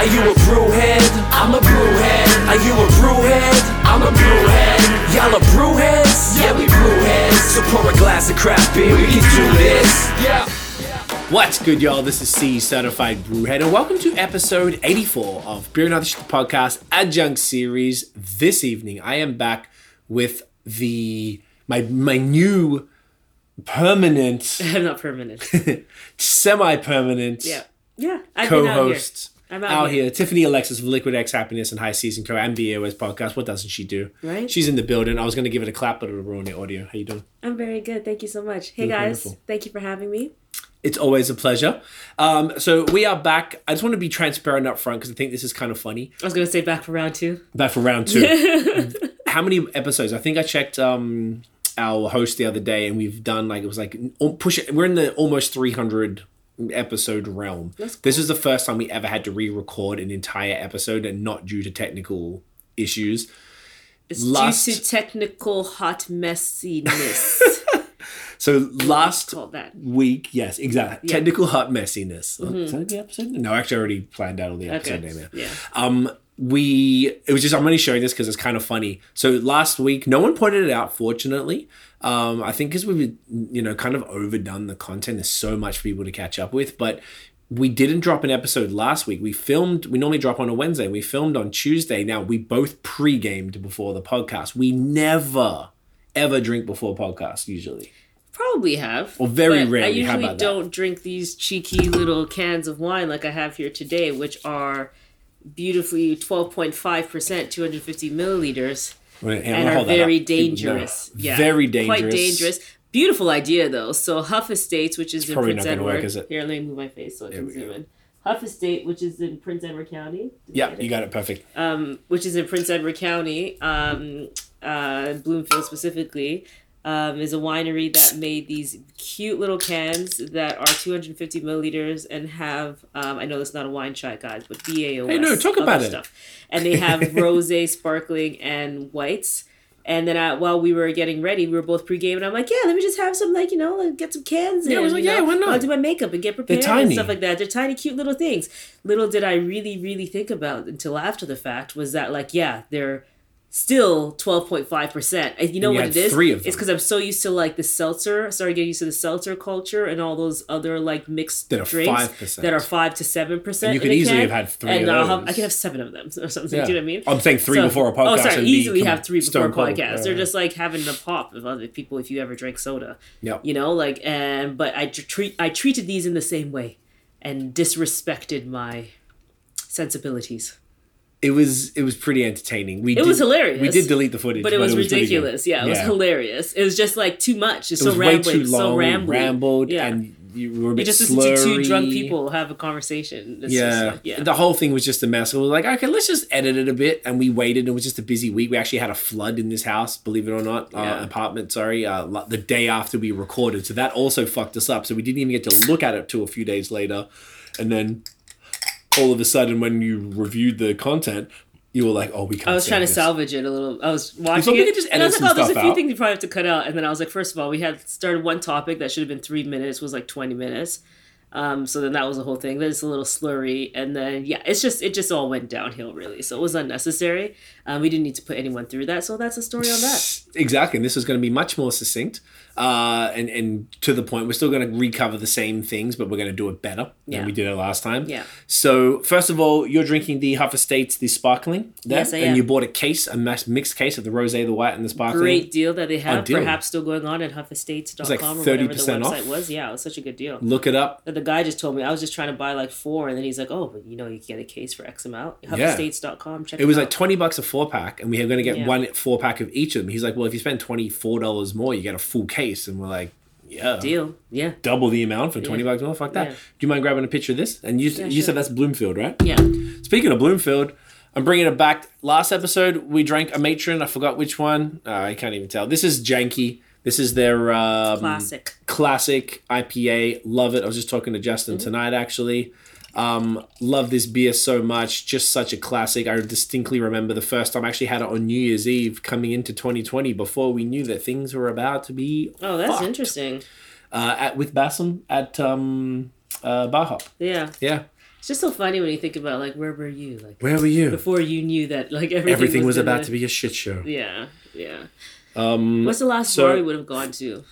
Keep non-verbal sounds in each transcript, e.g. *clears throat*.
Are you a brewhead? I'm a brewhead. Are you a brewhead? I'm a brewhead. Y'all are brewheads? Yeah, we brewheads. So pour a glass of craft beer, we can do this. Yeah. What's good, y'all? This is C Certified Brewhead, and welcome to episode 84 of Beer and Other Shit Podcast Adjunct Series. This evening, I am back with the my my new permanent, I'm *laughs* not permanent. *laughs* semi-permanent Yeah. Yeah. I've been out here. co-host I'm out, out here. here. Tiffany Alexis of Liquid X Happiness and High Season Co. and the AOS Podcast. What doesn't she do? Right. She's in the building. I was going to give it a clap, but it'll ruin the audio. How you doing? I'm very good. Thank you so much. Hey guys, wonderful. thank you for having me. It's always a pleasure. Um, so we are back. I just want to be transparent up front because I think this is kind of funny. I was gonna say back for round two. Back for round two. *laughs* How many episodes? I think I checked um, our host the other day, and we've done like it was like al- push. it- We're in the almost three hundred episode realm. That's This is the first time we ever had to re-record an entire episode, and not due to technical issues. It's Last- due to technical hot messiness. *laughs* So last week, yes, exactly. Yeah. Mm-hmm. Technical hot messiness. Oh, Is that the episode? No, actually, I already planned out all the episode Okay. name. Yeah. Um, we it was just I'm only showing this because it's kind of funny. So last week, no one pointed it out. Fortunately, um, I think because we've you know kind of overdone the content. There's so much for people to catch up with, but we didn't drop an episode last week. We filmed. We normally drop on a Wednesday. We filmed on Tuesday. Now we both pre-gamed before the podcast. We never ever drink before podcast usually. Probably have. Or very rarely. I How usually about don't drink these cheeky little cans of wine like I have here today, which are beautifully 12.5%, 250 milliliters, Right, and I'll are very up. People know. dangerous. Yeah. Very dangerous. Quite dangerous. Beautiful idea though. So Huff Estates, which is in probably Prince Edward. work, is it? Here, let me move my face so I can zoom in. Huff Estate, which is in Prince Edward County. Did Yeah, you got it perfect. um, which is in Prince Edward County, um, uh, Bloomfield specifically, um, is a winery that made these cute little cans that are 250 milliliters and have, um, I know that's not a wine shot, guys, but BAOS. Hey, no, talk about it. And they have *laughs* rosé, sparkling, and whites. And then I, while we were getting ready, we were both pre-game, and I'm like, yeah, let me just have some, like, you know, like, get some cans. Yeah, I in, was like, yeah, know, why not? I'll do my makeup and get prepared tiny. and stuff like that. They're tiny, cute little things. Little did I really, really think about until after the fact was that, like, yeah, they're still 12.5%. And you know you what it is? three of them. It's because I'm so used to, like, the seltzer. I started getting used to the seltzer culture and all those other, like, mixed That drinks 5%. that are 5 to 7%. And you could easily have had three And of I'll have. I could have seven of them or something. Yeah. Do you know what I mean? I'm saying three So- before a podcast. Oh, sorry. Easily have three before a podcast. Yeah, They're yeah. just like having a pop of other people if you ever drank soda. Yep. You know, like and but I treat I treated these in the same way and disrespected my sensibilities. It was it was pretty entertaining. We It was hilarious. We did delete the footage, But it was pretty good. ridiculous. Yeah, it was hilarious. It was just like too much. It's It was so way rambling. too long. so we rambling. rambled, Yeah. and you were a bit you just listen to two drunk people have a conversation. It's Yeah. like, yeah. the whole thing was just a mess. We were like, okay, let's just edit it a bit, and we waited. It was just a busy week. We actually had a flood in this house, believe it or not, uh, apartment. Sorry, uh, the day after we recorded, so that also fucked us up. So we didn't even get to look at it till a few days later, and then all of a sudden, when you reviewed the content, you were like, oh, we can't. I was trying to salvage it a little. I was watching it, just and I was like, "Oh, there's a few out. things you probably have to cut out." And then I was like, first of all, we had started one topic that should have been three minutes was like twenty minutes. Um, so then that was the whole thing. Then it's a little slurry, and then yeah, it's just it just all went downhill really. So it was unnecessary. Um, we didn't need to put anyone through that. So that's the story on that. *laughs* Exactly, and this is going to be much more succinct, uh, and and to the point. We're still going to recover the same things, but we're going to do it better Yeah. than we did it last time. Yeah. So first of all, you're drinking the Huff Estates, the sparkling. There, Yes, I am. And you bought a case, a mass mixed case of the rosé, the white, and the sparkling. Great deal that they have, perhaps still going on at huffestates.com like or whatever the 30% off. website was. Yeah, it was such a good deal. Look it up. The guy just told me I was just trying to buy like four, and then he's like, "Oh, but you know, you can get a case for X amount." Huffestates.com. Check It was out. like twenty bucks a four pack, and we are going to get Yeah. one four pack of each of them. He's like, "Well, if you spend twenty four dollars more, you get a full case." And we're like, "Yeah, deal. Yeah, double the amount for twenty bucks more. Fuck that." Yeah. Do you mind grabbing a picture of this? And you you sure. said that's Bloomfield, right? yeah. Speaking of Bloomfield, I'm bringing it back. Last episode, we drank a matron. I forgot which one. Uh, I can't even tell. This is Janky. This is their um, Classic. classic IPA. Love it. I was just talking to Justin Mm-hmm. tonight, actually. Um, love this beer so much. Just such a classic. I distinctly remember the first time I actually had it on New Year's Eve coming into 2020 before we knew that things were about to be Oh, that's fucked. interesting. Uh, at with Bassam at um, uh, Bar Hop. Yeah. Yeah. It's just so funny when you think about like where were you like Where were you? before you knew that like everything, Everything was, gonna- about to be a shit show. Yeah, yeah. Um, What's the last so- bar we would have gone to?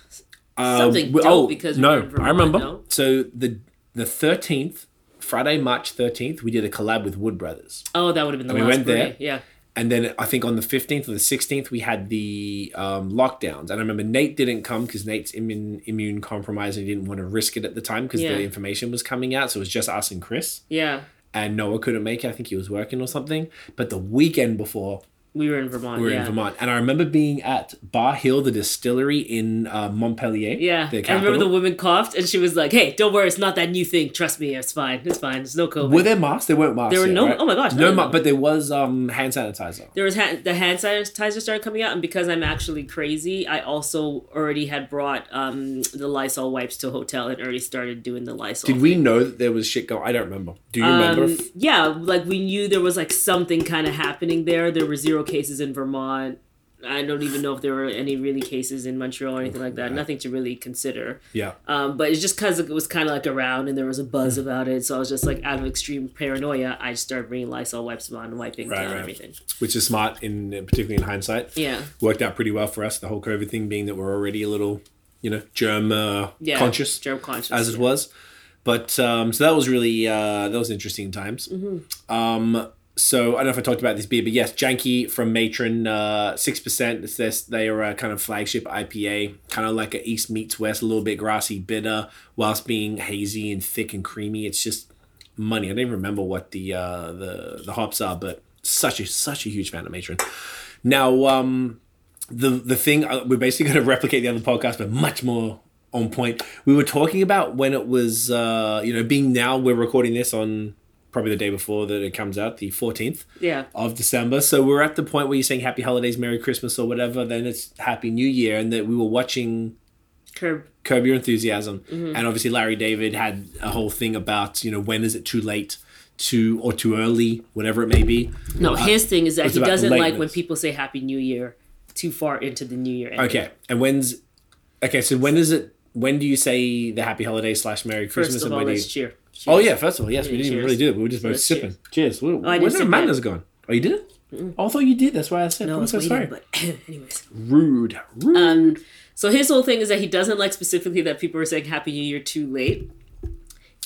uh, something we- dope oh, because no, were in Vermont, I remember. no? So the the thirteenth, Friday, March thirteenth, we did a collab with Wood Brothers. Oh, that would have been the we last went there. Yeah. And then I think on the 15th or the 16th, we had the um, lockdowns. And I remember Nate didn't come because Nate's immune, immune compromised and he didn't want to risk it at the time because Yeah. the information was coming out. So it was just us and Chris. Yeah. And Noah couldn't make it. I think he was working or something. But the weekend before, We were in Vermont. we were yeah. in Vermont. And I remember being at Barr Hill, the distillery in uh, Montpelier. Yeah. I remember the woman coughed and she was like, Hey, don't worry, it's not that new thing. Trust me, it's fine. It's fine. It's no COVID. Were there masks? There weren't masks. There were yet, no- right? oh my gosh, No, no. ma- but there was um, hand sanitizer. there was ha- the hand sanitizer started coming out, and because I'm actually crazy, I also already had brought um, the Lysol wipes to a hotel and already started doing the Lysol. Did we know that there was shit going? I don't remember. Do you Um, remember? if- yeah, like we knew there was like something kind of happening there. There were zero cases in Vermont. I don't even know if there were any really cases in Montreal or anything like that. Nothing to really consider. yeah. Um, but it's just because it was kind of like around and there was a buzz Mm. about it. So I was just like out of extreme paranoia, I just started bringing Lysol wipes on and wiping Right, down right. everything. which is smart in particularly in hindsight. Yeah. Worked out pretty well for us. The whole COVID thing being that we're already a little, you know, germ uh, Yeah. conscious Germ conscious. as it yeah. was. But um, so that was really uh, that was interesting times. Mm-hmm. Um, so I don't know if I talked about this beer, but yes, Janky from Matron, uh, six percent. It's this. They are a kind of flagship IPA, kind of like a East meets West, a little bit grassy, bitter, whilst being hazy and thick and creamy. It's just money. I don't even remember what the uh, the the hops are, but such a such a huge fan of Matron. Now, um, the the thing uh, we're basically going to replicate the other podcast, but much more on point. We were talking about when it was, uh, you know, being now we're recording this on probably the day before that it comes out, the fourteenth Yeah. of December. So we're at the point where you're saying Happy Holidays, Merry Christmas, or whatever. Then it's Happy New Year, and that we were watching Curb. Curb Your Enthusiasm, Mm-hmm. and obviously Larry David had a whole thing about you know when is it too late to or too early, whatever it may be. No, his thing is that he doesn't like when people say Happy New Year too far into the New Year. ending. Okay, and when's okay? So when is it? When do you say the Happy Holiday slash Merry Christmas? First of and all, when do you? Cheer. Oh yeah, first of all, yes, we didn't even really do it. We were just both let's sipping. Cheers. Where, I where didn't did Amanda's gone? Oh, you did it? Oh, I thought you did. That's why I said. No, I I'm so waiting, sorry. but *laughs* anyways. Rude. Rude. Um, so his whole thing is that he doesn't like specifically that people are saying Happy New Year too late.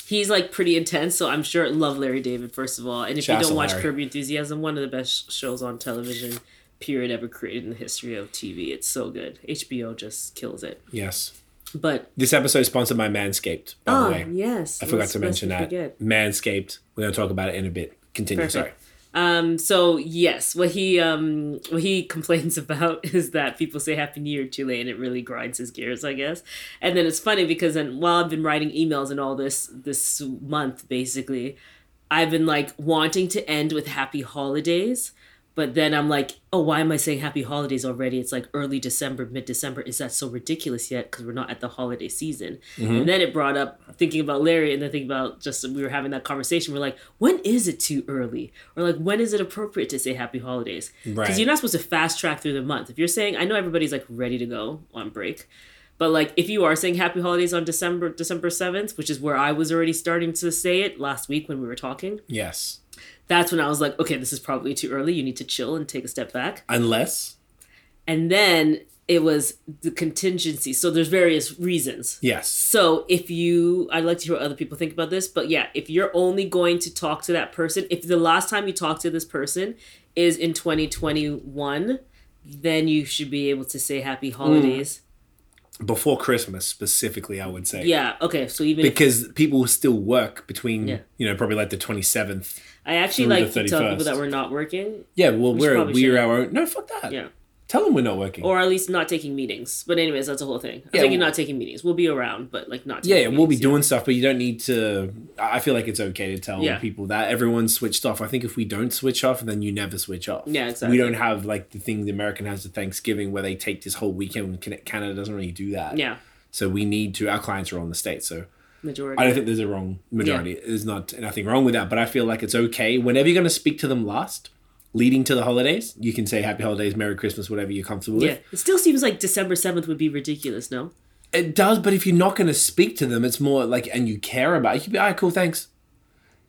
He's like pretty intense, so I'm sure love Larry David first of all. And if Shouts you don't watch Larry. Curb Your Enthusiasm, one of the best shows on television, period, ever created in the history of TV. It's so good. HBO just kills it. yes. But This episode is sponsored by Manscaped. By oh the way, yes, I forgot let's- to mention that. forget. Manscaped. We're gonna talk about it in a bit. Continue. Sorry. Um, so yes, what he um what he *laughs* complains about *laughs* is that people say Happy New Year too late, and it really grinds his gears, I guess. And then it's funny because then while I've been writing emails and all this this month, basically, I've been like wanting to end with Happy Holidays, but then I'm like, oh, why am I saying Happy Holidays already? It's like early December, mid December. Is that so ridiculous yet? Because we're not at the holiday season. Mm-hmm. And then it brought up thinking about Larry, and then thinking about just we were having that conversation. We're like, when is it too early, or like when is it appropriate to say Happy Holidays? Because Right. you're not supposed to fast track through the month. If you're saying, I know everybody's like ready to go on break. But like if you are saying happy holidays on December December 7th, which is where I was already starting to say it last week when we were talking, Yes. That's when I was like, okay, this is probably too early. You need to chill and take a step back. Unless. And then it was the contingency. So there's various reasons. Yes. So if you, I'd like to hear what other people think about this, but yeah, if you're only going to talk to that person, if the last time you talked to this person is in 2021, then you should be able to say happy mm. holidays. Before Christmas, specifically, I would say. Yeah. Okay. So even if, Because people still work between, Yeah. you know, probably like the 27th. I actually like to tell people that we're not working, Yeah, well, we're, we're our own. No, fuck that. yeah, Tell them we're not working. or at least not taking meetings. But anyways, that's a whole thing. I'm Yeah, thinking well- not taking meetings. We'll be around, but like not. yeah, yeah, we'll be meetings, doing stuff, but you don't need to. I feel like it's okay to tell Yeah. people that everyone's switched off. I think if we don't switch off, then you never switch off. Yeah, exactly. We don't have like the thing the American has to Thanksgiving where they take this whole weekend. when Canada doesn't really do that. Yeah, So we need to. Our clients are all in the states, so majority. I don't think there's a wrong majority. There's not nothing wrong with that, but I feel like it's okay. Whenever you're going to speak to them last, leading to the holidays, you can say Happy Holidays, Merry Christmas, whatever you're comfortable yeah, with. it still seems like December seventh would be ridiculous. No. It does, but if you're not going to speak to them, it's more like, and you care about it, you can be, all right, cool, thanks.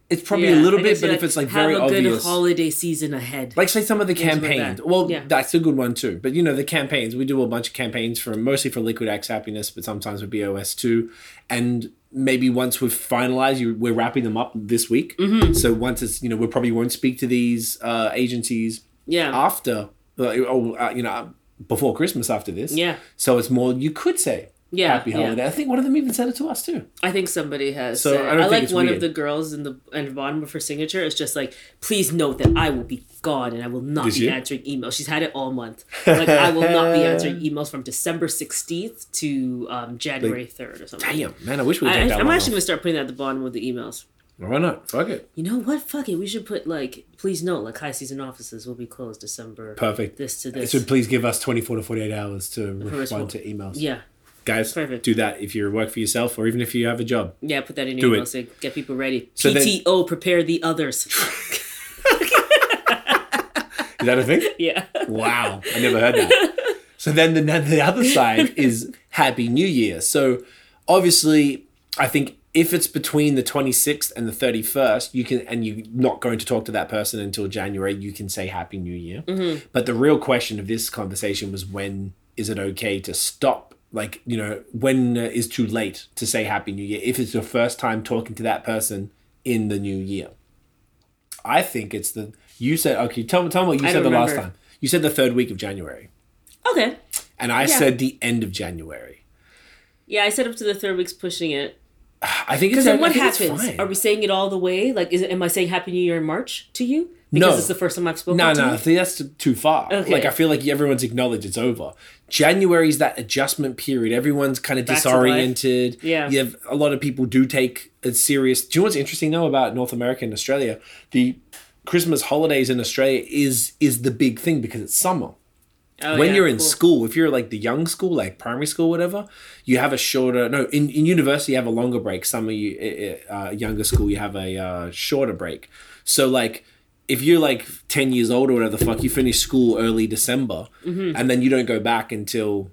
It's probably Yeah, a little bit, but you if it's like very obvious. have a good holiday season ahead. like say some of the Things like campaigns. that. Well, Yeah. that's a good one too. But you know the campaigns, we do a bunch of campaigns for mostly for Liquid X Happiness, but sometimes with BOS too. And maybe once we've finalized, you, we're wrapping them up this week. Mm-hmm. So once it's you know we probably won't speak to these uh, agencies yeah, after, uh, or uh, you know before Christmas after this. yeah, So it's more you could say yeah. happy yeah. holiday. I think one of them even said it to us too. I think somebody has. So, I don't think like one weird. of the girls in the in the bottom of her signature. It's just like, please note that I will be gone and I will not Did be she? answering emails. She's had it all month. Like I will not be *laughs* answering emails from December sixteenth to um, January third or something. Damn, man, I wish we take that I'm actually gonna start putting that at the bottom of the emails. Why not? Fuck it. You know what? Fuck it. We should put like, please note, like high season offices will be closed December. Perfect. This to this. So please give us 24 to 48 hours to respond to emails. yeah, Guys, Perfect. do that if you work for yourself or even if you have a job. yeah. Put that in Do your it. emails to get people ready. So then- PTO, prepare the others. *laughs* Is that a thing? *laughs* yeah. wow, I never heard that. So then the, the other side *laughs* is Happy New Year. So obviously, I think if it's between the 26th and the 31st, you can, and you're not going to talk to that person until January, you can say Happy New Year. But the real question of this conversation was when is it okay to stop? Like, you know, when uh, too late to say Happy New Year if it's your first time talking to that person in the new year? I think it's the, you said, okay, tell me, tell me what you I said the don't last time. You said the third week of January. Okay. And I Yeah. said the end of January. Yeah, I said up to the third week's pushing it. *sighs* I think it's Because then I what think it's happens? fine. Are we saying it all the way? Like, is it, am I saying Happy New Year in March to you? Because No. it's the first time I've spoken No, to no, no, I you? think that's too far. Okay. Like I feel like everyone's acknowledged it's over. January's that adjustment period. Everyone's kind of Back to life. disoriented. Yeah. You have a lot of people do take it serious. Do you know what's interesting though about North America and Australia? The Christmas holidays in Australia is is the big thing because it's summer. Oh, when yeah, you're in school, if you're like the young school, like primary school, whatever, you have a shorter. No, in, in university you have a longer break. Some of you, uh, younger school, you have a uh, shorter break. So like, if you're like ten years old or whatever the fuck, you finish school early December, Mm-hmm. and then you don't go back until.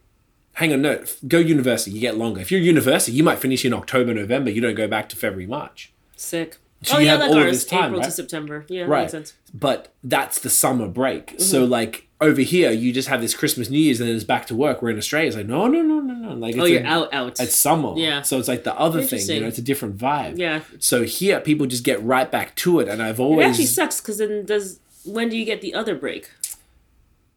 Hang on, no, go university. You get longer. If you're university, you might finish in October, November. You don't go back to February, March. Sick. So oh, you yeah, have like all of ours. this time, April to? September. Yeah, right makes sense. but that's the summer break Mm-hmm. so like over here you just have this christmas new year's and then it's back to work we're in australia it's like no no no no no like it's Oh, you're a- out, out. it's summer Yeah. so it's like the other thing you know it's a different vibe yeah. so here people just get right back to it and i've always It actually sucks because then does when do you get the other break?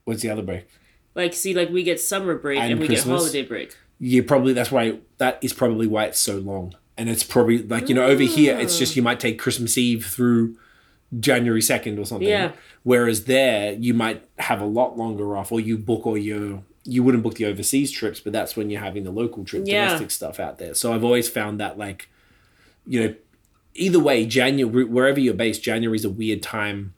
what's the other break Like, see, like we get summer break and, And we Christmas? get holiday break. you probably that's why that is probably why it's so long and it's probably like you know over here it's just mm. you might take christmas eve through january 2nd or something Yeah. whereas there you might have a lot longer off or you book all your you wouldn't book the overseas trips but that's when you're having the local trip Yeah. domestic stuff out there so i've always found that like you know either way january wherever you're based january is a weird time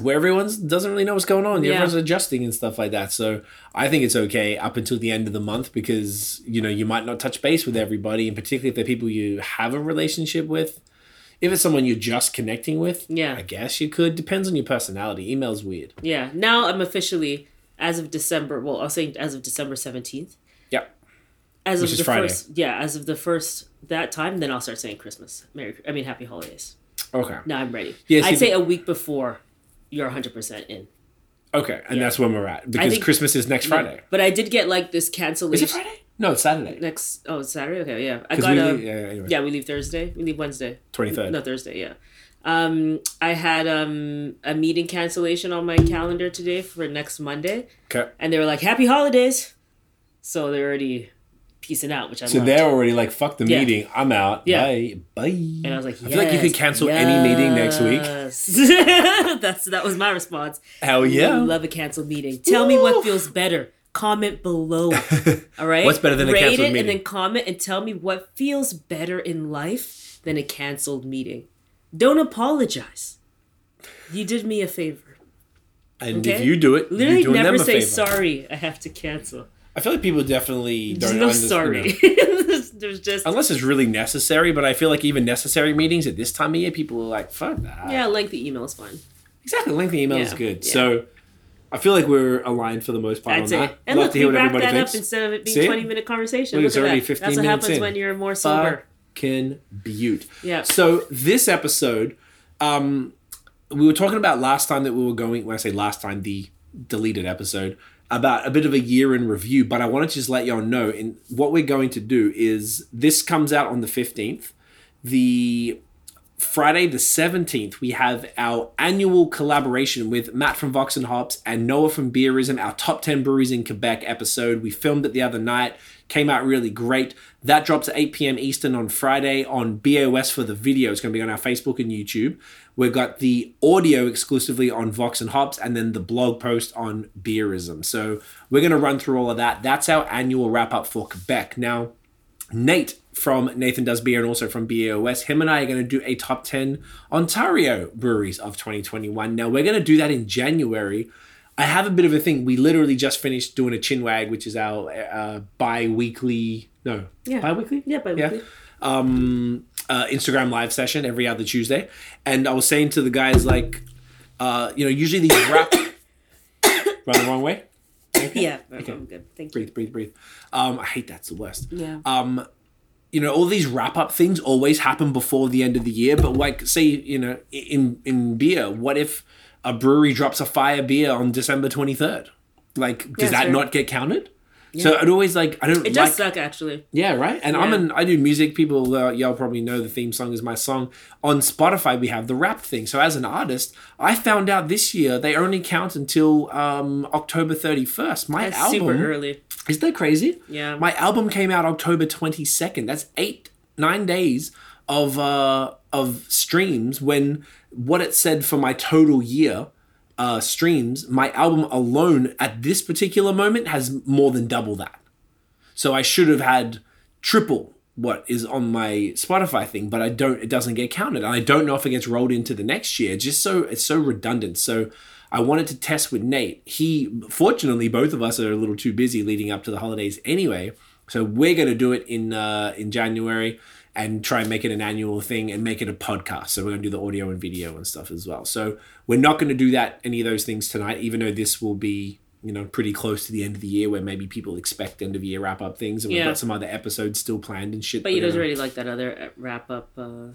where everyone's doesn't really know what's going on. Yeah. Everyone's adjusting and stuff like that. So I think it's okay up until the end of the month because you know you might not touch base with everybody, and particularly if they're people you have a relationship with. If it's someone you're just connecting with, Yeah. I guess you could. Depends on your personality. Email's weird. Yeah. Now I'm officially, as of December, well, I was saying as of December 17th. Yep. As Which of is the Friday. first, yeah, as of the first that time, then I'll start saying Christmas. Merry, I mean, Happy Holidays. Okay. Now I'm ready. Yeah, I'd say a week before you're 100% in. Okay, and Yeah. that's when we're at because think- Christmas is next Friday. But I did get like this cancellation. Is it Friday? No, it's Saturday. Next, oh, it's Saturday? Okay, yeah. I got we a, yeah, anyway. yeah, we leave Thursday. We leave Wednesday. 23rd. No, Thursday, yeah. Um, I had um, a meeting cancellation on my calendar today for next Monday. Okay. And they were like, Happy Holidays. So they're already piecing out, which I So they're already like, fuck the Yeah. meeting. I'm out. Yeah. Bye. Bye. And I was like, I feel like you could "Yes, cancel any meeting next week. yes." *laughs* That's that was my response. Hell yeah. Love a canceled meeting. Tell me what feels better. Comment below. *laughs* All right. What's better than a canceled it meeting? And then comment and tell me what feels better in life than a canceled meeting. Don't apologize. You did me a favor. And Okay? if you do it, Literally never say sorry. I have to cancel. I feel like people definitely don't no understand. sorry. *laughs* there's, just Unless it's really necessary, but I feel like even necessary meetings at this time of year, people are like, fuck that. yeah, lengthy email is fine. Exactly. Lengthy email is good. yeah. So I feel like we're aligned for the most part I'd on say. that. And Love look, to we hear what wrapped everybody that thinks. up instead of it being See? twenty minute conversation. Look, Look, it's already that. 15 That's what minutes happens in. when you're more sober. fucking beaut. Yeah. So this episode, um, we were talking about last time that we were going. When I say last time, the deleted episode about a bit of a year in review. But I wanted to just let y'all know. And what we're going to do is this comes out on the fifteenth. The Friday the 17th, we have our annual collaboration with Matt from Vox and Hops and Noah from Beerism, our top 10 breweries in Quebec episode. We filmed it the other night, came out really great. That drops at 8 p.m. Eastern on Friday on BOS for the video. It's going to be on our Facebook and YouTube. We've got the audio exclusively on Vox and Hops and then the blog post on Beerism. So we're going to run through all of that. That's our annual wrap up for Quebec. Now, Nate from Nathan Does Beer and also from BOS, him and I are going to do a top 10 Ontario breweries of 2021. Now, we're going to do that in January. I have a bit of a thing. We literally just finished doing a Chinwag, which is our uh, bi weekly, no, Yeah. bi weekly? Yeah, by Yeah. Um, uh, Instagram live session every other Tuesday. And I was saying to the guys, like, uh, you know, usually these wrap. *coughs* Run the wrong way? Yeah, I'm good. Thank you. breathe, breathe, breathe. Um, I hate that's the worst. Yeah. Um, you know, all these wrap up things always happen before the end of the year. But like, say, you know, in in beer, what if a brewery drops a fire beer on December twenty third? Like, does Yeah, that sure. not get counted? So it always like I don't It like does suck, actually. yeah, right. And I'm an I do music. People, uh, y'all probably know the theme song is my song. On Spotify, we have the rap thing. So as an artist, I found out this year they only count until um, October 31st. My That's album super early. is that crazy? Yeah. My album came out October 22nd. That's eight, nine days of uh of streams when what it said for my total year uh streams, my album alone at this particular moment has more than double that. So I should have had triple what is on my Spotify thing, but I don't it doesn't get counted. And I don't know if it gets rolled into the next year. Just so it's so redundant. So I wanted to test with Nate. He fortunately both of us are a little too busy leading up to the holidays anyway. So we're gonna do it in uh in January and try and make it an annual thing and make it a podcast. So we're gonna do the audio and video and stuff as well. So we're not gonna do that any of those things tonight, even though this will be you know, pretty close to the end of the year where maybe people expect end of year wrap up things and we've got some other episodes still planned and shit. But you we're guys like that other wrap up uh,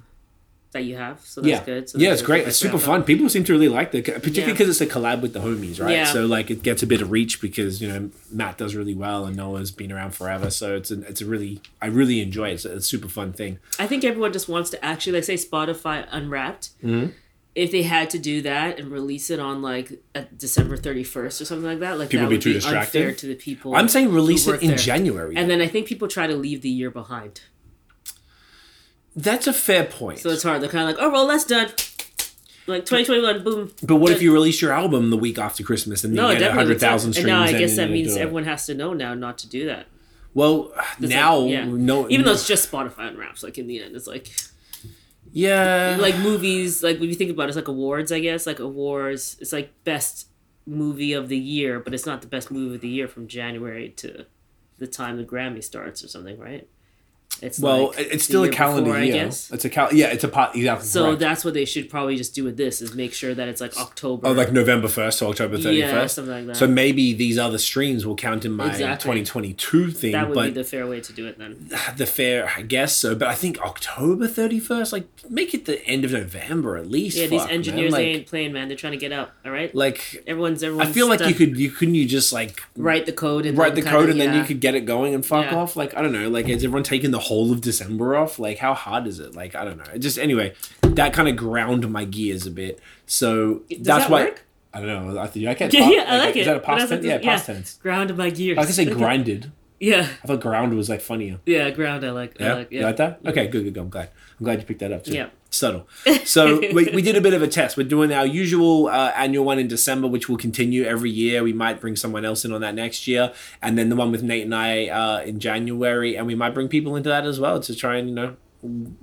that you have, so that's yeah, good. So yeah, it's great. It's super fun. People seem to really like the, particularly Yeah. because it's a collab with the homies, right? Yeah. So like it gets a bit of reach because you know Matt does really well and Noah's been around forever. So it's a, it's a really I really enjoy it. It's a, it's a super fun thing. I think everyone just wants to actually, like, say Spotify Unwrapped. Mm-hmm. If they had to do that and release it on like December thirty first or something like that, like People that be would too be distracted? unfair to the people. I'm saying release it in there. January. And then I think people try to leave the year behind, That's a fair point. so it's hard. They're kind of like, oh well, that's done. Like twenty twenty one, boom. but what if you release your album the week after Christmas and No, you get definitely. hundred thousand And now I guess that means everyone has to know now not to do that. Well, now like, yeah. no, even though it's just Spotify Unwraps, like in the end, it's like yeah, like movies. Like when you think about it, it's like awards. I guess like awards. It's like best movie of the year, but it's not the best movie of the year from January to the time the Grammy starts or something, right? It's well, like it's still a calendar before, I year. guess. It's a cal. Yeah, it's a pot. Exactly. So correct. that's what they should probably just do with this is make sure that it's like October. Oh, like November first to October thirty first. Yeah, something like that. So maybe these other streams will count in my twenty twenty two thing. that would be the fair way to do it then. *sighs* the fair, I guess so. But I think October thirty first, like make it the end of November at least. Yeah, these Fuck, man. engineers like, they ain't playing, man. They're trying to get up. All right, like everyone's everyone's. I feel like you could you couldn't you just like write the code and write the then code kinda- and then you could get it going and fuck Yeah. off. Like I don't know. Like is everyone taking the whole of December off? Like how hard is it? Like I don't know. Just anyway, that kind of ground my gears a bit. So Does that's that why. work? I don't know. I think I can't. *laughs* Yeah, yeah, I like Is it. that a past tense? what Yeah, this- past yeah. tense. ground my gears. I was gonna say Okay. grinded. Yeah, I thought ground was like funnier. yeah, ground. I like. I Yeah, like. you like that? Okay, good, good, good. I'm glad. I'm glad you picked that up too. Yeah. Subtle. So we, we did a bit of a test. We're doing our usual uh, annual one in December, which will continue every year. We might bring someone else in on that next year, and then the one with Nate and I uh, in January, and we might bring people into that as well to try and you know.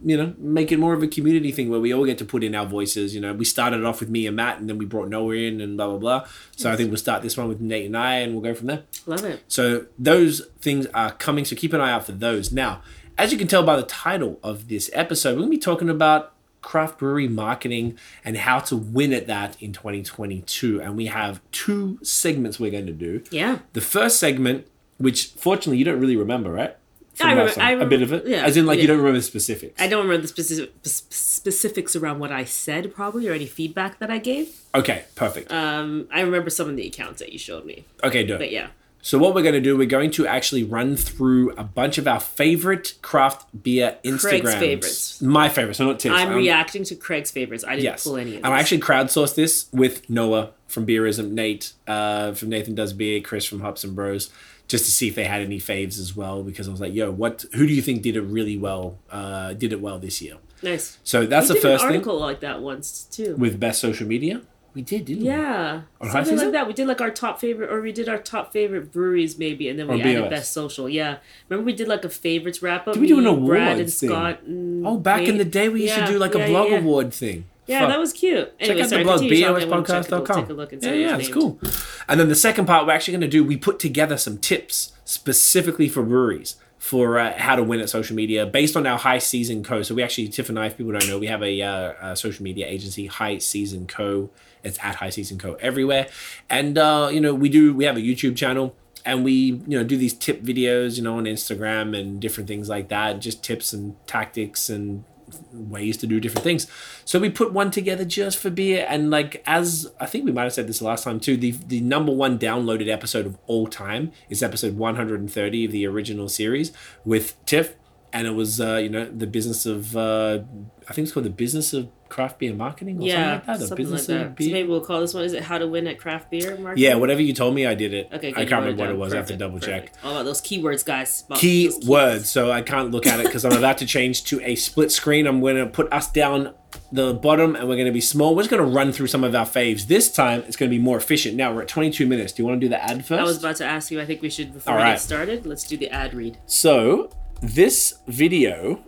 You know, make it more of a community thing where we all get to put in our voices. You know, we started off with me and Matt, and then we brought Noah in, and blah blah blah. So I think we'll start this one with Nate and I, and we'll go from there. love it. So those things are coming. So keep an eye out for those. Now, as you can tell by the title of this episode, we're going to be talking about craft brewery marketing and how to win at that in 2022. And we have two segments we're going to do. Yeah, The first segment, which fortunately you don't really remember, right? I remember-? I a bit of it, yeah, as in like yeah. you don't remember the specifics. I don't remember the specific specifics around what I said, probably, or any feedback that I gave. Okay, perfect. Um, I remember some of the accounts that you showed me, okay, do but yeah, So what we're going to do, we're going to actually run through a bunch of our favorite craft beer Instagrams. Craig's favorites. My favorites, so not tips. I'm Um, reacting to Craig's favorites. I didn't Yes, pull any. Of and I actually crowdsourced this with Noah from Beerism, Nate uh, from Nathan Does Beer, Chris from Hops and Bros, just to see if they had any faves as well. Because I was like, yo, what? Who do you think did it really well? Uh, did it well this year? nice. So that's we the did first an thing article like that once too. with best social media. We did, didn't we? yeah, something like that. We did like our top favorite, or we did our top favorite breweries maybe, and then we Or added BOS. best social. Yeah, remember we did like a favorites wrap up. Did we do an me, Brad and thing? Scott. And Oh, back in the day, we used Yeah, to do like yeah, a blog yeah. award thing. Yeah, Fuck. that was cute. Anyway, check out sorry, the blog, continue talking. I wanna check it- bospodcast.com. Take a look and see yeah, yeah, it's named. cool. And then the second part we're actually going to do, we put together some tips specifically for breweries for uh, how to win at social media based on our High Season Co. So we actually, Tiff and I, if people don't know, we have a, uh, a social media agency, High Season Co. It's at High Season Co. everywhere. And, uh, you know, we do, we have a YouTube channel and we you know do these tip videos you know on instagram and different things like that just tips and tactics and ways to do different things. So we put one together just for beer and like as i think we might have said this last time too the the number one downloaded episode of all time is episode 130 of the original series with tiff and it was uh, you know the business of uh, I think it's called the business of craft beer marketing or Yeah, something like that. The something like business that. of So maybe we'll call this one. Is it how to win at craft beer marketing? yeah, whatever you told me, I did it. Okay, I can't remember what it was. I have to Perfect, double check. perfect. All about those keywords, guys. About key keywords. words, so I can't look at it because I'm about to change to a split screen. I'm going to put us down the bottom and we're going to be small. We're just going to run through some of our faves. This time it's going to be more efficient. Now we're at 22 minutes. Do you want to do the ad first? I was about to ask you. I think we should before All we right. get started. Let's do the ad read. So this video,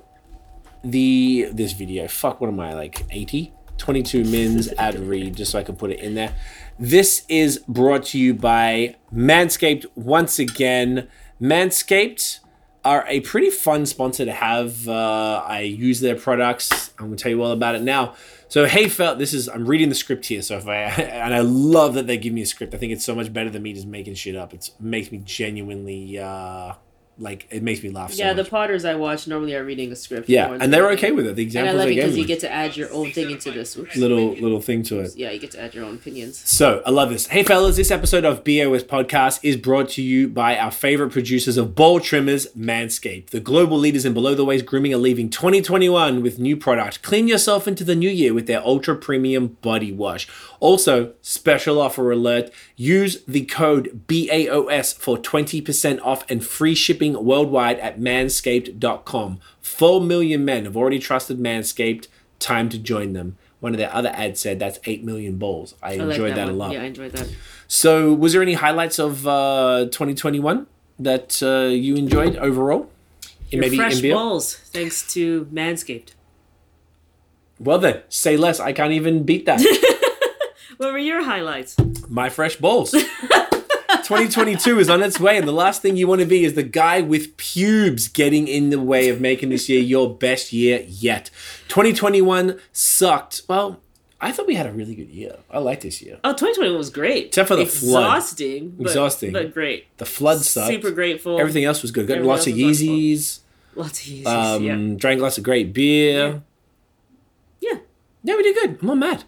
the this video, fuck, what am I like 80? 22 mins *laughs* ad read, just so I can put it in there. This is brought to you by Manscaped once again. Manscaped are a pretty fun sponsor to have. Uh, I use their products. I'm gonna tell you all about it now. So hey felt this is I'm reading the script here. So if I *laughs* and I love that they give me a script. I think it's so much better than me just making shit up. It makes me genuinely uh, like it makes me laugh. So yeah, much. the Potters I watch normally are reading a script. Yeah, and they're okay with it. The And I examples love it because you get to add your own thing into this. Oops. little little thing to it. Yeah, you get to add your own opinions. So I love this. Hey fellas, this episode of BOS Podcast is brought to you by our favorite producers of ball trimmers, Manscaped. The global leaders in below the waist grooming are leaving 2021 with new product. Clean yourself into the new year with their ultra premium body wash. Also, special offer alert: use the code BAOS for 20% off and free shipping worldwide at manscaped.com. 4 million men have already trusted Manscaped. Time to join them. One of their other ads said that's 8 million balls. I, I like enjoyed that, a lot. Yeah, I enjoyed that. So, was there any highlights of uh, 2021 that uh, you enjoyed overall? Your fresh beer? balls, thanks to Manscaped. Well, then, say less. I can't even beat that. *laughs* What were your highlights? My fresh balls. *laughs* 2022 is on its way, and the last thing you want to be is the guy with pubes getting in the way of making this year your best year yet. 2021 sucked. Well, I thought we had a really good year. I like this year. Oh, 2021 was great. Except for the flood. Exhausting. But, Exhausting. But great. The flood sucked. Super grateful. Everything else was good. Got Everything lots of wonderful. Yeezys. Lots of Yeezys, Um, yeah. Drank lots of great beer. Yeah. Yeah, we did good. I'm not mad.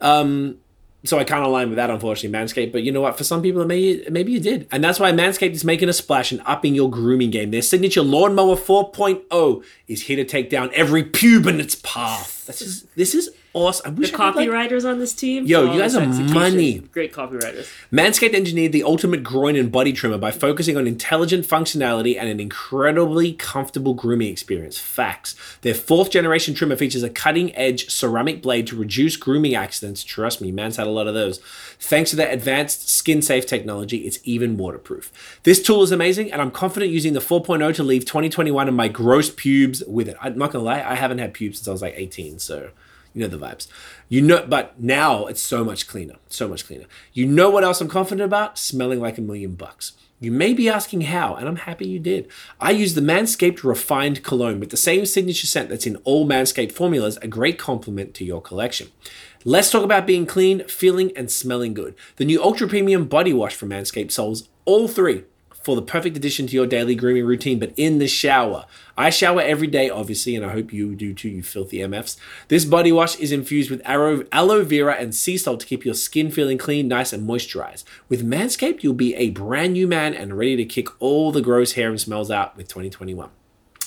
Um, so I can't align with that, unfortunately, Manscaped. But you know what? For some people, it may, maybe you did. And that's why Manscaped is making a splash and upping your grooming game. Their signature Lawnmower 4.0 is here to take down every pube in its path. This is, this is awesome. I wish The could, like- copywriters on this team. Yo, you guys are execution. money. Great copywriters. Manscaped engineered the ultimate groin and body trimmer by focusing on intelligent functionality and an incredibly comfortable grooming experience. Facts. Their fourth generation trimmer features a cutting edge ceramic blade to reduce grooming accidents. Trust me, man's had a lot of those. Thanks to their advanced skin safe technology, it's even waterproof. This tool is amazing, and I'm confident using the 4.0 to leave 2021 and my gross pubes with it. I'm not gonna lie, I haven't had pubes since I was like 18, so you know the vibes. You know, but now it's so much cleaner, so much cleaner. You know what else I'm confident about? Smelling like a million bucks. You may be asking how, and I'm happy you did. I use the Manscaped Refined Cologne with the same signature scent that's in all Manscaped formulas, a great complement to your collection. Let's talk about being clean, feeling, and smelling good. The new Ultra Premium Body Wash from Manscaped solves all three for the perfect addition to your daily grooming routine, but in the shower. I shower every day, obviously, and I hope you do too, you filthy MFs. This body wash is infused with aloe, aloe vera and sea salt to keep your skin feeling clean, nice, and moisturized. With Manscaped, you'll be a brand new man and ready to kick all the gross hair and smells out with 2021.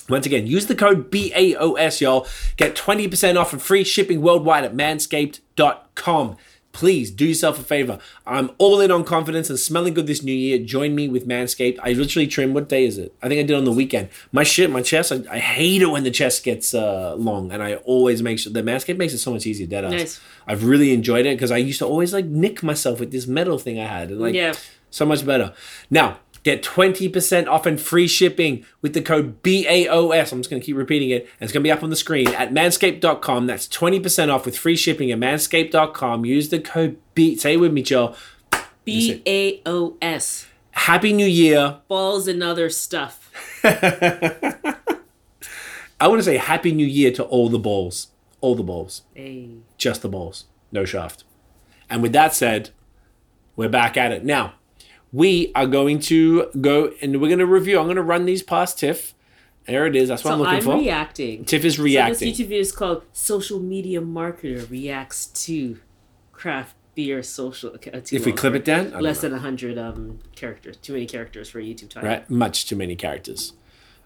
Once again, use the code BAOS, y'all. Get 20% off and free shipping worldwide at manscaped.com. Please do yourself a favor. I'm all in on confidence and smelling good this new year. Join me with Manscaped. I literally trim. What day is it? I think I did on the weekend. My shit, my chest. I, I hate it when the chest gets uh, long, and I always make sure the Manscaped makes it so much easier. Dead ass. Nice. I've really enjoyed it because I used to always like nick myself with this metal thing I had, and like Yeah. so much better. Now, get 20% off and free shipping with the code BAOS. I'm just going to keep repeating it. And it's going to be up on the screen at manscaped.com. That's 20% off with free shipping at manscaped.com. Use the code B. Say it with me, Joe. B A O S. Happy New Year. Balls and other stuff. *laughs* I want to say Happy New Year to all the balls. All the balls. Hey. Just the balls. No shaft. And with that said, we're back at it. Now, we are going to go and we're going to review. I'm going to run these past Tiff. There it is. That's what So I'm looking I'm for. reacting. Tiff is reacting. So this YouTube video is called "Social Media Marketer Reacts to Craft Beer Social." Okay, if we clip it down, less know. than hundred um characters. Too many characters for a YouTube title. right? Much too many characters.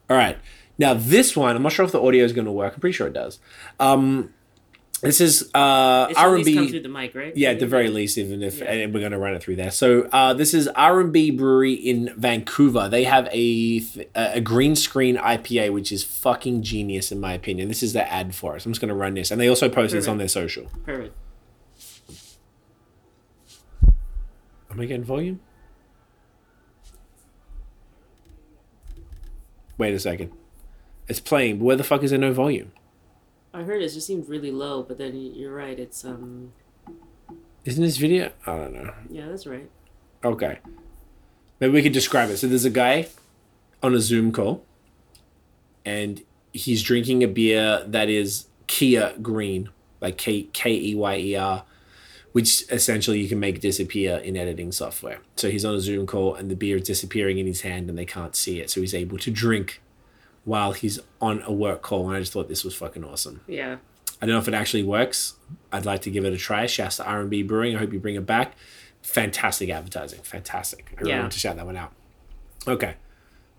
All right. Now this one, I'm not sure if the audio is going to work. I'm pretty sure it does. Um, this is uh, It should at least come R&B. through the mic, right? Yeah, at the very least, even if Yeah. and we're going to run it through there. So uh, this is R and B Brewery in Vancouver. They have a a green screen IPA, which is fucking genius in my opinion. This is the ad for us. I'm just going to run this, and they also post this on their social. Perfect. Am I getting volume? Wait a second. It's playing, but where the fuck is there no volume? I heard it just seemed really low, but then you're right. It's um. Isn't this video? I don't know. Yeah, that's right. Okay. Maybe we could describe it. So there's a guy on a Zoom call, and he's drinking a beer that is Kia Green, like K K E Y E R, which essentially you can make disappear in editing software. So he's on a Zoom call, and the beer is disappearing in his hand, and they can't see it. So he's able to drink while he's on a work call. And I just thought this was fucking awesome. Yeah. I don't know if it actually works. I'd like to give it a try. Shouts to R&B Brewing. I hope you bring it back. Fantastic advertising. Fantastic. I really Yeah. want to shout that one out. Okay.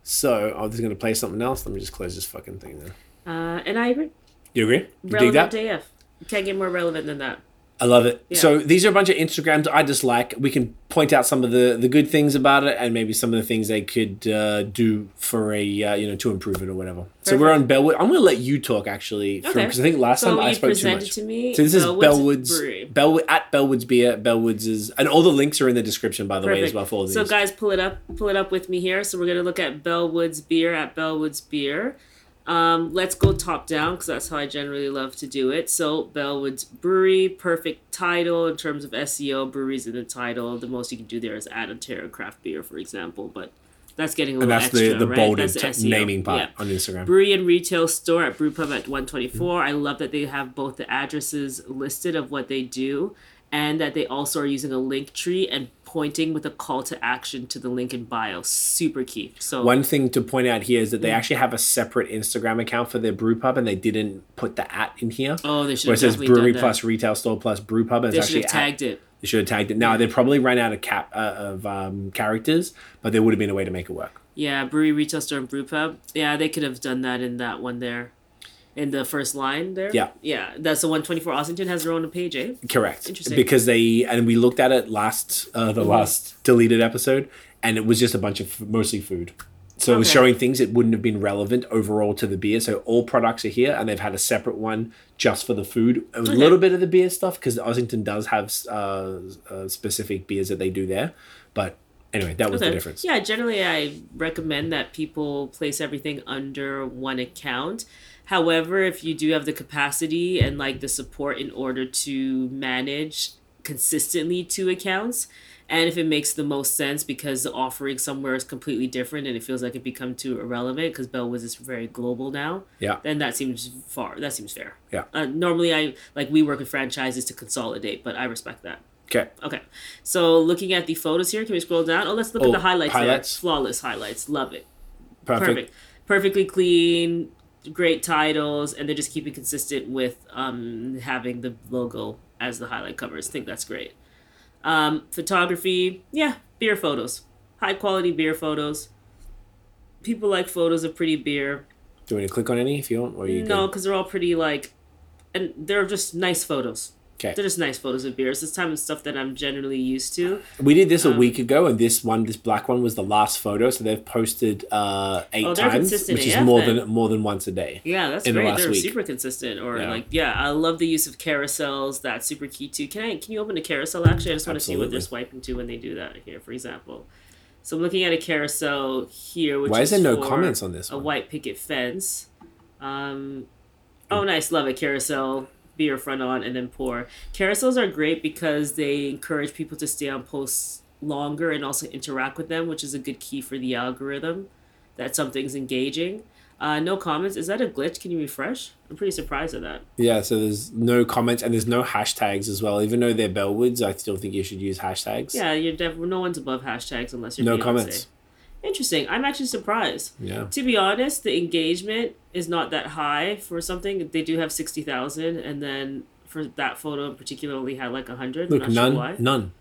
So I was going to play something else. Let me just close this fucking thing then. Uh, and I agree. You agree? You dig Relevant that? AF. Can't get more relevant than that. I love it. Yeah. So these are a bunch of Instagrams I dislike. We can point out some of the, the good things about it and maybe some of the things they could uh, do for a uh, you know to improve it or whatever. So we're on Bellwood. I'm going to let you talk actually Okay. because I think last So time I spoke too much. to me So this is Bellwood's Bellwoods Brewery. Bellwood at Bellwoods beer. Bellwood's is and all the links are in the description by the way as well for all these. So guys, pull it up, pull it up with me here. So we're gonna look at Bellwoods beer at Bellwoods beer. Um, let's go top down because that's how I generally love to do it. So Bellwoods Brewery, perfect title in terms of SEO. Breweries in the title. The most you can do there is add a Ontario craft beer, for example. But that's getting a and little that's extra, the the right? bolded That's the naming part Yeah. on Instagram. Brewery and retail store at Brewpub at 124. I love that they have both the addresses listed of what they do and that they also are using a Linktree and pointing with a call to action to the link in bio. Super key. So One thing to point out here is that they Mm. actually have a separate Instagram account for their brew pub, and they didn't put the at in here. Oh, they should have. Where it says brewery plus retail store plus brew pub. And They should actually have at- tagged it. They should have tagged it. Now they probably ran out of cap uh, of um, characters, but there would have been a way to make it work. Yeah, brewery, retail store, and brewpub. Yeah, they could have done that in that one there. In the first line there. Yeah. Yeah. That's the 124. Ossington has their own page, eh? Correct. Interesting. Because they and we looked at it last uh, the Mhm. last deleted episode, and it was just a bunch of f- mostly food. So it was showing things that wouldn't have been relevant overall to the beer. So all products are here, and they've had a separate one just for the food. A little bit of the beer stuff because Ossington does have uh, uh, specific beers that they do there. But anyway, that was the difference. Yeah, generally I recommend that people place everything under one account. However, if you do have the capacity and like the support in order to manage consistently two accounts, and if it makes the most sense because the offering somewhere is completely different and it feels like it become too irrelevant because Bellwoods is very global now, Yeah. then that seems far. That seems fair. Yeah. Uh, normally, I like we work with franchises to consolidate, but I respect that. Okay. Okay. So looking at the photos here, can we scroll down? Oh, let's look Oh, at the highlights, highlights. there. Flawless highlights. Love it. Perfect. Perfect. Perfectly clean, great titles, and they're just keeping consistent with um, having the logo as the highlight covers. I think that's great. Um, photography, yeah, beer photos. High quality beer photos. People like photos of pretty beer. Do you want to click on any if you want? Or you No, because they're all pretty like, and they're just nice photos. Okay. They're just nice photos of beers. This time of stuff that I'm generally used to. We did this a Um, week ago, and this one, this black one, was the last photo. So they've posted uh, eight Oh, times, which is AF more then. than more than once a day. Yeah, that's in the great. last They're week. super consistent. Or Yeah. like, yeah, I love the use of carousels. That's super key too. Can I? Can you open a carousel? Actually, I just want to see what they're swiping to when they do that here. For example, so I'm looking at a carousel here. Which Why is there no comments on this A white picket fence. Um, oh, nice. Love it. Carousel. Beer front on and then pour. Carousels are great because they encourage people to stay on posts longer and also interact with them, which is a good key for the algorithm that something's engaging. Uh, no comments. Is that a glitch? Can you refresh? I'm pretty surprised at that. Yeah, so there's no comments and there's no hashtags as well. Even though they're Bellwoods, I still think you should use hashtags. Yeah, you're def- no one's above hashtags unless you're No Beyonce. comments. Interesting. I'm actually surprised. Yeah. To be honest, the engagement is not that high for something. They do have sixty thousand, and then for that photo in particular, only had like hundred. Look, none, Sure none,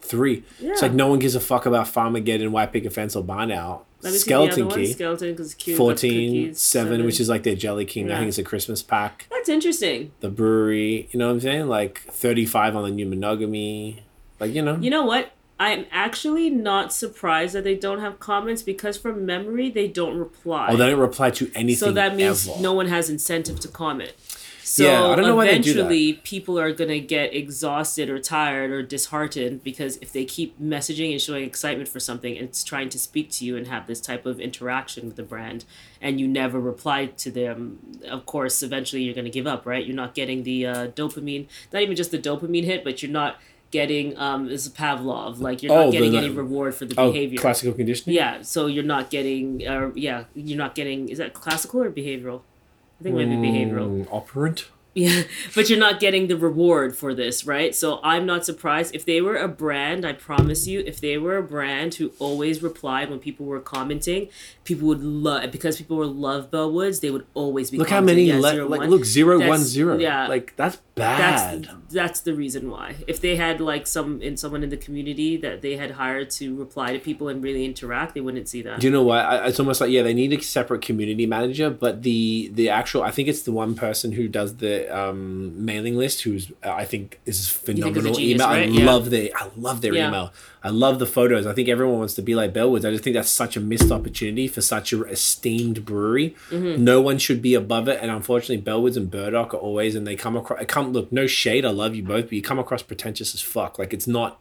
three. Yeah. It's like no one gives a fuck about Farmageddon, White Picket Fence, or Barn Owl. Let me see Skeleton the other one. Key, Skeleton because cute. 14, cookies, 7, which is like their Jelly King. I think it's a Christmas pack. that's interesting. The brewery, you know what I'm saying? Like 35 on the new monogamy. Like, you know. You know what? I'm actually not surprised that they don't have comments because from memory they don't reply. oh, they don't reply to anything. so that means ever. no one has incentive to comment. So Yeah, I don't know why they do that. eventually people are gonna get exhausted or tired or disheartened because if they keep messaging and showing excitement for something and it's trying to speak to you and have this type of interaction with the brand and you never reply to them, of course eventually you're gonna give up, right? You're not getting the uh, dopamine, not even just the dopamine hit, but you're not getting um this is Pavlov, like you're Oh, not the- getting any reward for the Oh, behavior. classical conditioning? Yeah, so you're not getting, uh, yeah, you're not getting. Is that classical or behavioral? I think maybe behavioral. Mm, operant? Yeah, but you're not getting the reward for this, right? So I'm not surprised if they were a brand. I promise you, if they were a brand who always replied when people were commenting, people would love because people would love Bellwoods. They would always be. Look how many, yeah, le- zero, like, one. look, zero, That's- one, zero. yeah. Like, that's That's bad. that's the reason why. If they had like some in someone in the community that they had hired to reply to people and really interact, they wouldn't see that. Do you know what? I, it's almost like yeah, they need a separate community manager, but the the actual I think it's the one person who does the um, mailing list who's uh, I think is phenomenal genius, email. right? I Yeah. love their I love their Yeah. email. I love the photos. I think everyone wants to be like Bellwoods. I just think that's such a missed opportunity for such a esteemed brewery. Mm-hmm. No one should be above it, and unfortunately, Bellwoods and Burdock are always and they come across. I come look no shade. I love you both, but you come across pretentious as fuck. Like it's not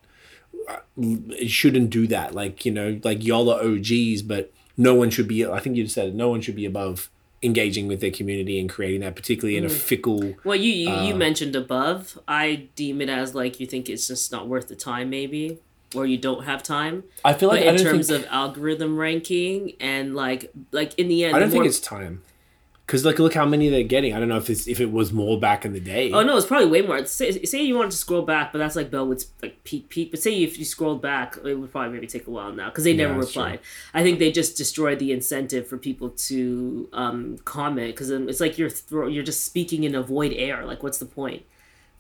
it shouldn't do that. Like you know, like y'all are OGs, but no one should be. I think you said it, no one should be above engaging with their community and creating that, particularly in a fickle. Well, you you, Uh, you mentioned above. I deem it as like you think it's just not worth the time, maybe, or you don't have time. I feel like But in terms think of algorithm ranking and like like in the end, I don't think more- it's time. Because like look how many they're getting. I don't know if it's if it was more back in the day. Oh no, it's probably way more. Say, say you wanted to scroll back, but that's like Bellwood's like peak peak. But say if you scrolled back, it would probably maybe take a while now because they never true. replied. I think they just destroyed the incentive for people to um, comment because it's like you're throw, you're just speaking in a void air. Like what's the point?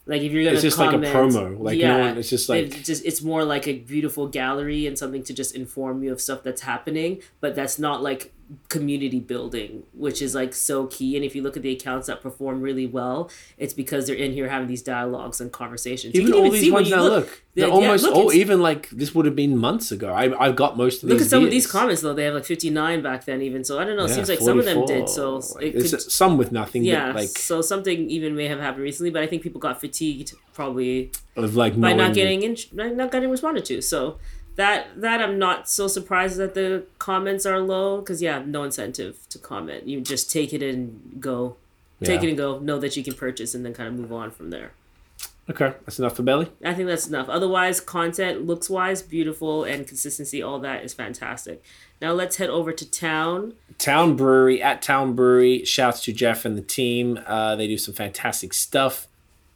Like if you're gonna It's just like a promo. Like, no one- it's just like- it's just it's more like a beautiful gallery and something to just inform you of stuff that's happening. But that's not like community building, which is like so key. And if you look at the accounts that perform really well, it's because they're in here having these dialogues and conversations. You even can all these see ones now look, they're Yeah, almost look, oh even like this would have been months ago. I I've got most of these. Look at some of these comments though. They have like fifty nine back then, even. So I don't know. It Yeah, seems like some of them did. So it it's could, some with nothing. yeah. but like so something even may have happened recently, but I think people got fatigued probably of like by not getting in, not getting responded to. So that that I'm not so surprised that the comments are low because yeah, no incentive to comment. You just take it and go, take Yeah. it and go. Know that you can purchase and then kind of move on from there. Okay, that's enough for belly. I think that's enough. Otherwise, content looks wise, beautiful, and consistency, all that is fantastic. Now let's head over to town. Town Brewery at Town Brewery. Shouts to Jeff and the team. Uh, they do some fantastic stuff.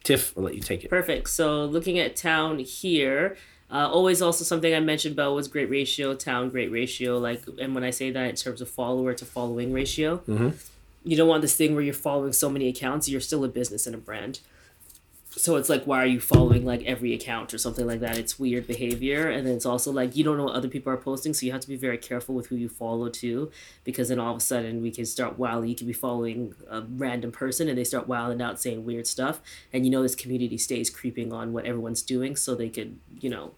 Tiff, I'll let you take it. Perfect. So looking at town here, uh, always also something I mentioned about was great ratio, town great ratio. Like, and when I say that in terms of follower to following ratio, Mm-hmm. you don't want this thing where you're following so many accounts. You're still a business and a brand. So it's like, why are you following like every account or something like that? It's weird behavior, and then it's also like you don't know what other people are posting, so you have to be very careful with who you follow too, because then all of a sudden we can start wilding. You can be following a random person, and they start wilding out saying weird stuff, and you know this community stays creeping on what everyone's doing, so they could you know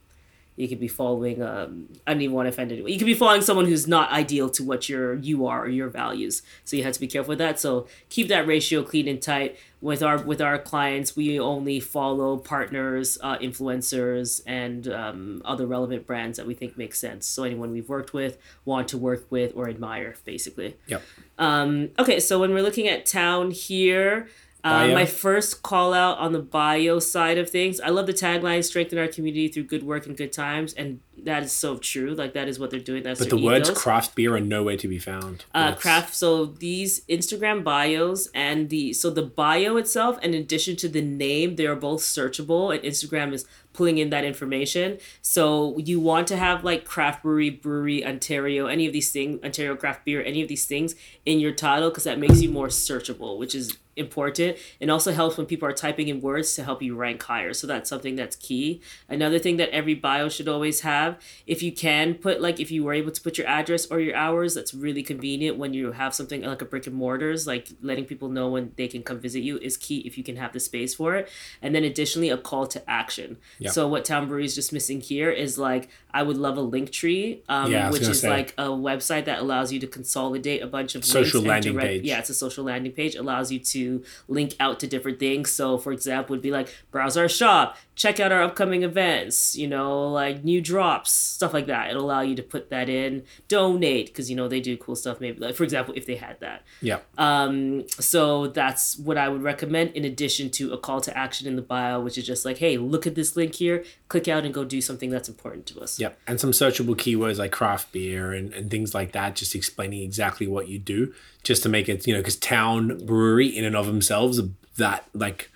you could be following um i don't even want to offend anyone you could be following someone who's not ideal to what your you are or your values. So you have to be careful with that. So keep that ratio clean and tight. With our with our clients we only follow partners uh, influencers and um, other relevant brands that we think make sense. So anyone we've worked with want to work with or admire basically. Yep. um, okay, so when we're looking at town here, uh, Bio. my first call out on the bio side of things, I love the tagline "Strengthen our community through good work and good times," and that is so true. Like that is what they're doing. That's But the words craft beer are nowhere to be found. Uh, craft. So these Instagram bios and the so the bio itself, in addition to the name, they are both searchable, and Instagram is pulling in that information. So you want to have like craft brewery, brewery, Ontario, any of these things, Ontario craft beer, any of these things in your title because that makes you more searchable, which is important and also helps when people are typing in words to help you rank higher. So that's something that's key. Another thing that every bio should always have, if you can put like if you were able to put your address or your hours, that's really convenient when you have something like a brick and mortars, like letting people know when they can come visit you is key if you can have the space for it. And then additionally a call to action. Yeah. So what Town Brewery is just missing here is like I would love a Linktree, um, Yeah, which is say. like a website that allows you to consolidate a bunch of Social links landing direct- page. Yeah, it's a social landing page. Allows you to link out to different things. So, for example, it'd be like browse our shop, check out our upcoming events. You know, like new drops, stuff like that. It'll allow you to put that in. Donate because you know they do cool stuff. Maybe like for example, if they had that. yeah. Um, so that's what I would recommend in addition to a call to action in the bio, which is just like, hey, look at this link here, click out and go do something that's important to us. Yep. And some searchable keywords like craft beer and, and things like that, just explaining exactly what you do, just to make it, you know, because town brewery in and of themselves, that like,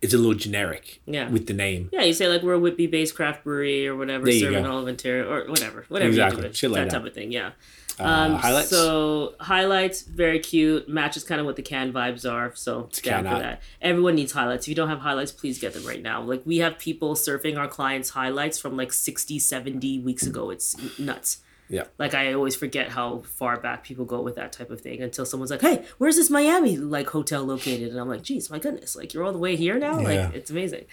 it's a little generic Yeah. with the name. Yeah, you say like we're a Whitby based craft brewery or whatever, There serving all of Ontario or whatever, whatever Exactly. you do, Shit like that that. type of thing. Yeah. Uh, highlights? So highlights, very cute. Matches kind of what the can vibes are. So down for that. Everyone needs highlights. If you don't have highlights, please get them right now. Like we have people surfing our clients' highlights from like 60, 70 weeks ago. It's nuts. Yeah. Like I always forget how far back people go with that type of thing until someone's like, "Hey, where's this Miami like hotel located?" And I'm like, "Geez, my goodness! Like you're all the way here now. Yeah. Like it's amazing."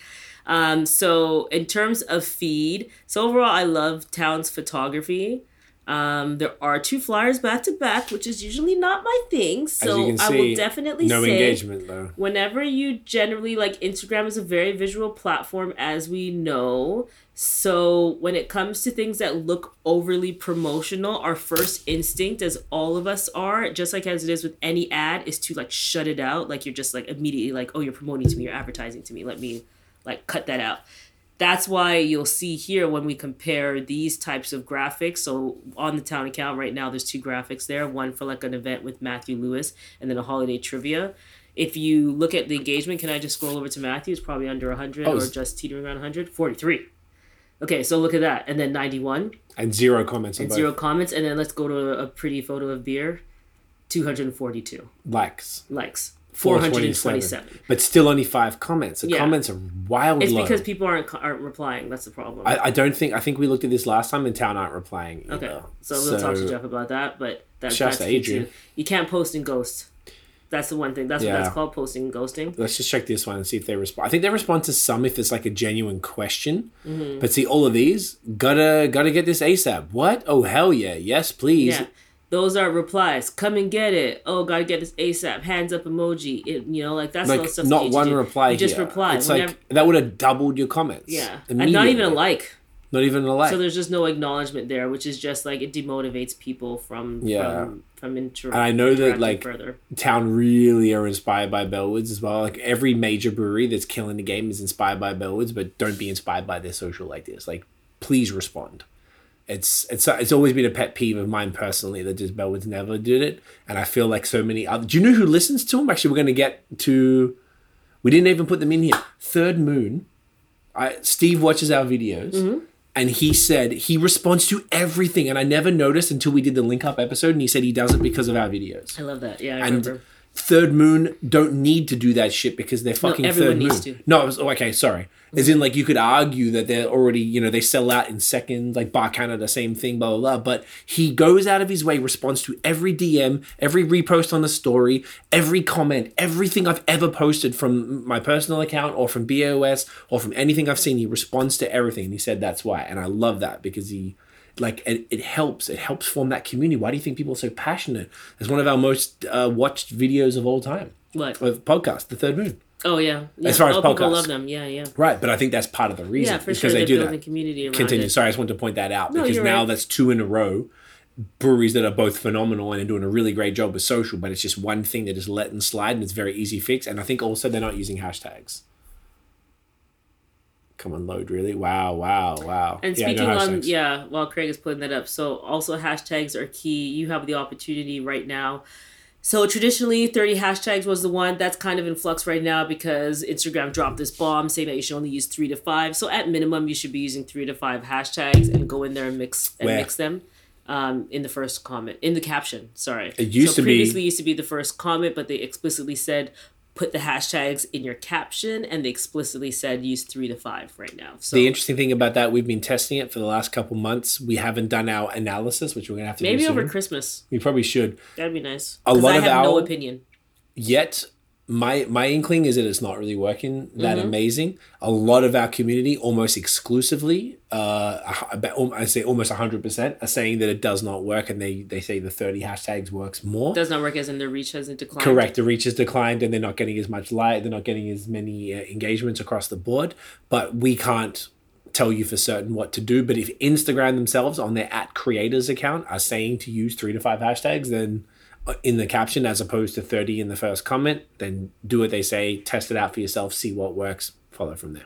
Um, so in terms of feed, so overall, I love Town's photography. Um, there are two flyers back to back, which is usually not my thing. So can I will definitely no say engagement though. whenever you generally like Instagram is a very visual platform as we know. So when it comes to things that look overly promotional, our first instinct as all of us are, just like as it is with any ad, is to like shut it out. Like you're just like immediately like, oh, you're promoting to me, you're advertising to me. Let me like cut that out. That's why you'll see here when we compare these types of graphics. So on the town account right now, there's two graphics there. One for like an event with Matthew Lewis, and then a holiday trivia. If you look at the engagement, can I just scroll over to Matthew? It's probably under 100 Oh, or just teetering around 100. 43. Okay, so look at that. And then 91 And zero comments on and both. zero comments. And then let's go to a, pretty photo of beer. 242 likes. likes. 427. 427. But still only five comments. The Yeah. comments are wild It's low. because people aren't aren't replying. That's the problem. I, I don't think I think we looked at this last time and town aren't replying. Either. Okay, so we'll talk to Jeff about that. But that, that's to key too. Adrian. You can't post and ghost. That's the one thing. That's what Yeah. that's called posting and ghosting. Let's just check this one and see if they respond. I think they respond to some if it's like a genuine question. Mm-hmm. But see, all of these gotta gotta get this ASAP. What? Oh hell yeah! Yes, please. Yeah. Those are replies. Come and get it. Oh, gotta get this ASAP. Hands up emoji. It, you know, like that's all Like stuff. that not one do. reply. You just here. reply. It's Whenever, like that would have doubled your comments. yeah, and not even a immediately. like. Not even a like. So there's just no acknowledgement there, which is just like it demotivates people from Yeah. from from inter- And I know that, like, further. Town really are inspired by Bellwoods as well. Like every major brewery that's killing the game is inspired by Bellwoods, but don't be inspired by their social ideas. Like, please respond. It's it's it's always been a pet peeve of mine personally that just Bellwoods never did it, and I feel like so many other. Do you know who listens to them? Actually, we're going to get to We didn't even put them in here. Third Moon. I, Steve watches our videos. Mm-hmm. And he said he responds to everything, and I never noticed until we did the link up episode. And he said he does it because of our videos. I love that. Yeah, I And remember. Third Moon don't need to do that shit because they're fucking everyone Third Moon. needs to. No, it was, oh, okay, sorry. As in, like, you could argue that they're already, you know, they sell out in seconds, like Bas Canada, same thing, blah, blah, blah. But he goes out of his way, responds to every DM, every repost on the story, every comment, everything I've ever posted from my personal account or from BOS or from anything I've seen. He responds to everything. And he said that's why. And I love that because he, like it, it helps it helps form that community why do you think people are so passionate it's one of our most uh, watched videos of all time like of podcast the third moon Oh yeah. yeah. As far as oh, people podcasts. love them. Yeah, yeah. right but i think that's part of the reason Yeah, for because sure. they do that community around continue it. sorry i just wanted to point that out No, because now right. that's two in a row breweries that are both phenomenal and are doing a really great job with social but it's just one thing that is letting slide and it's very easy fix and i think also they're not using hashtags come on load really wow wow wow And Yeah, no speaking on yeah, while Craig is putting that up, so also hashtags are key. You have the opportunity right now. So traditionally, thirty hashtags was the one that's kind of in flux right now because Instagram dropped this bomb saying that you should only use three to five. So at minimum, you should be using three to five hashtags and go in there and mix and Where? mix them. Um, in the first comment, in the caption, sorry. It used so to be- previously used to be the first comment, but they explicitly said put the hashtags in your caption, and they explicitly said use three to five right now. So The interesting thing about that, we've been testing it for the last couple months. We haven't done our analysis, which we're gonna have to maybe over. Christmas. We probably should. That'd be nice. A lot I of have no opinion. Yet, my my inkling is that it's not really working that Mm-hmm. amazing. A lot of our community, almost exclusively, uh, I say almost hundred percent, are saying that it does not work, and they they say the thirty hashtags works more. Does not work as in the reach hasn't declined. Correct. The reach has declined, and they're not getting as much light. They're not getting as many uh, engagements across the board. But we can't tell you for certain what to do. But if Instagram themselves on their at creators account are saying to use three to five hashtags, then in the caption as opposed to 30 in the first comment, then do what they say, test it out for yourself, see what works, follow from there.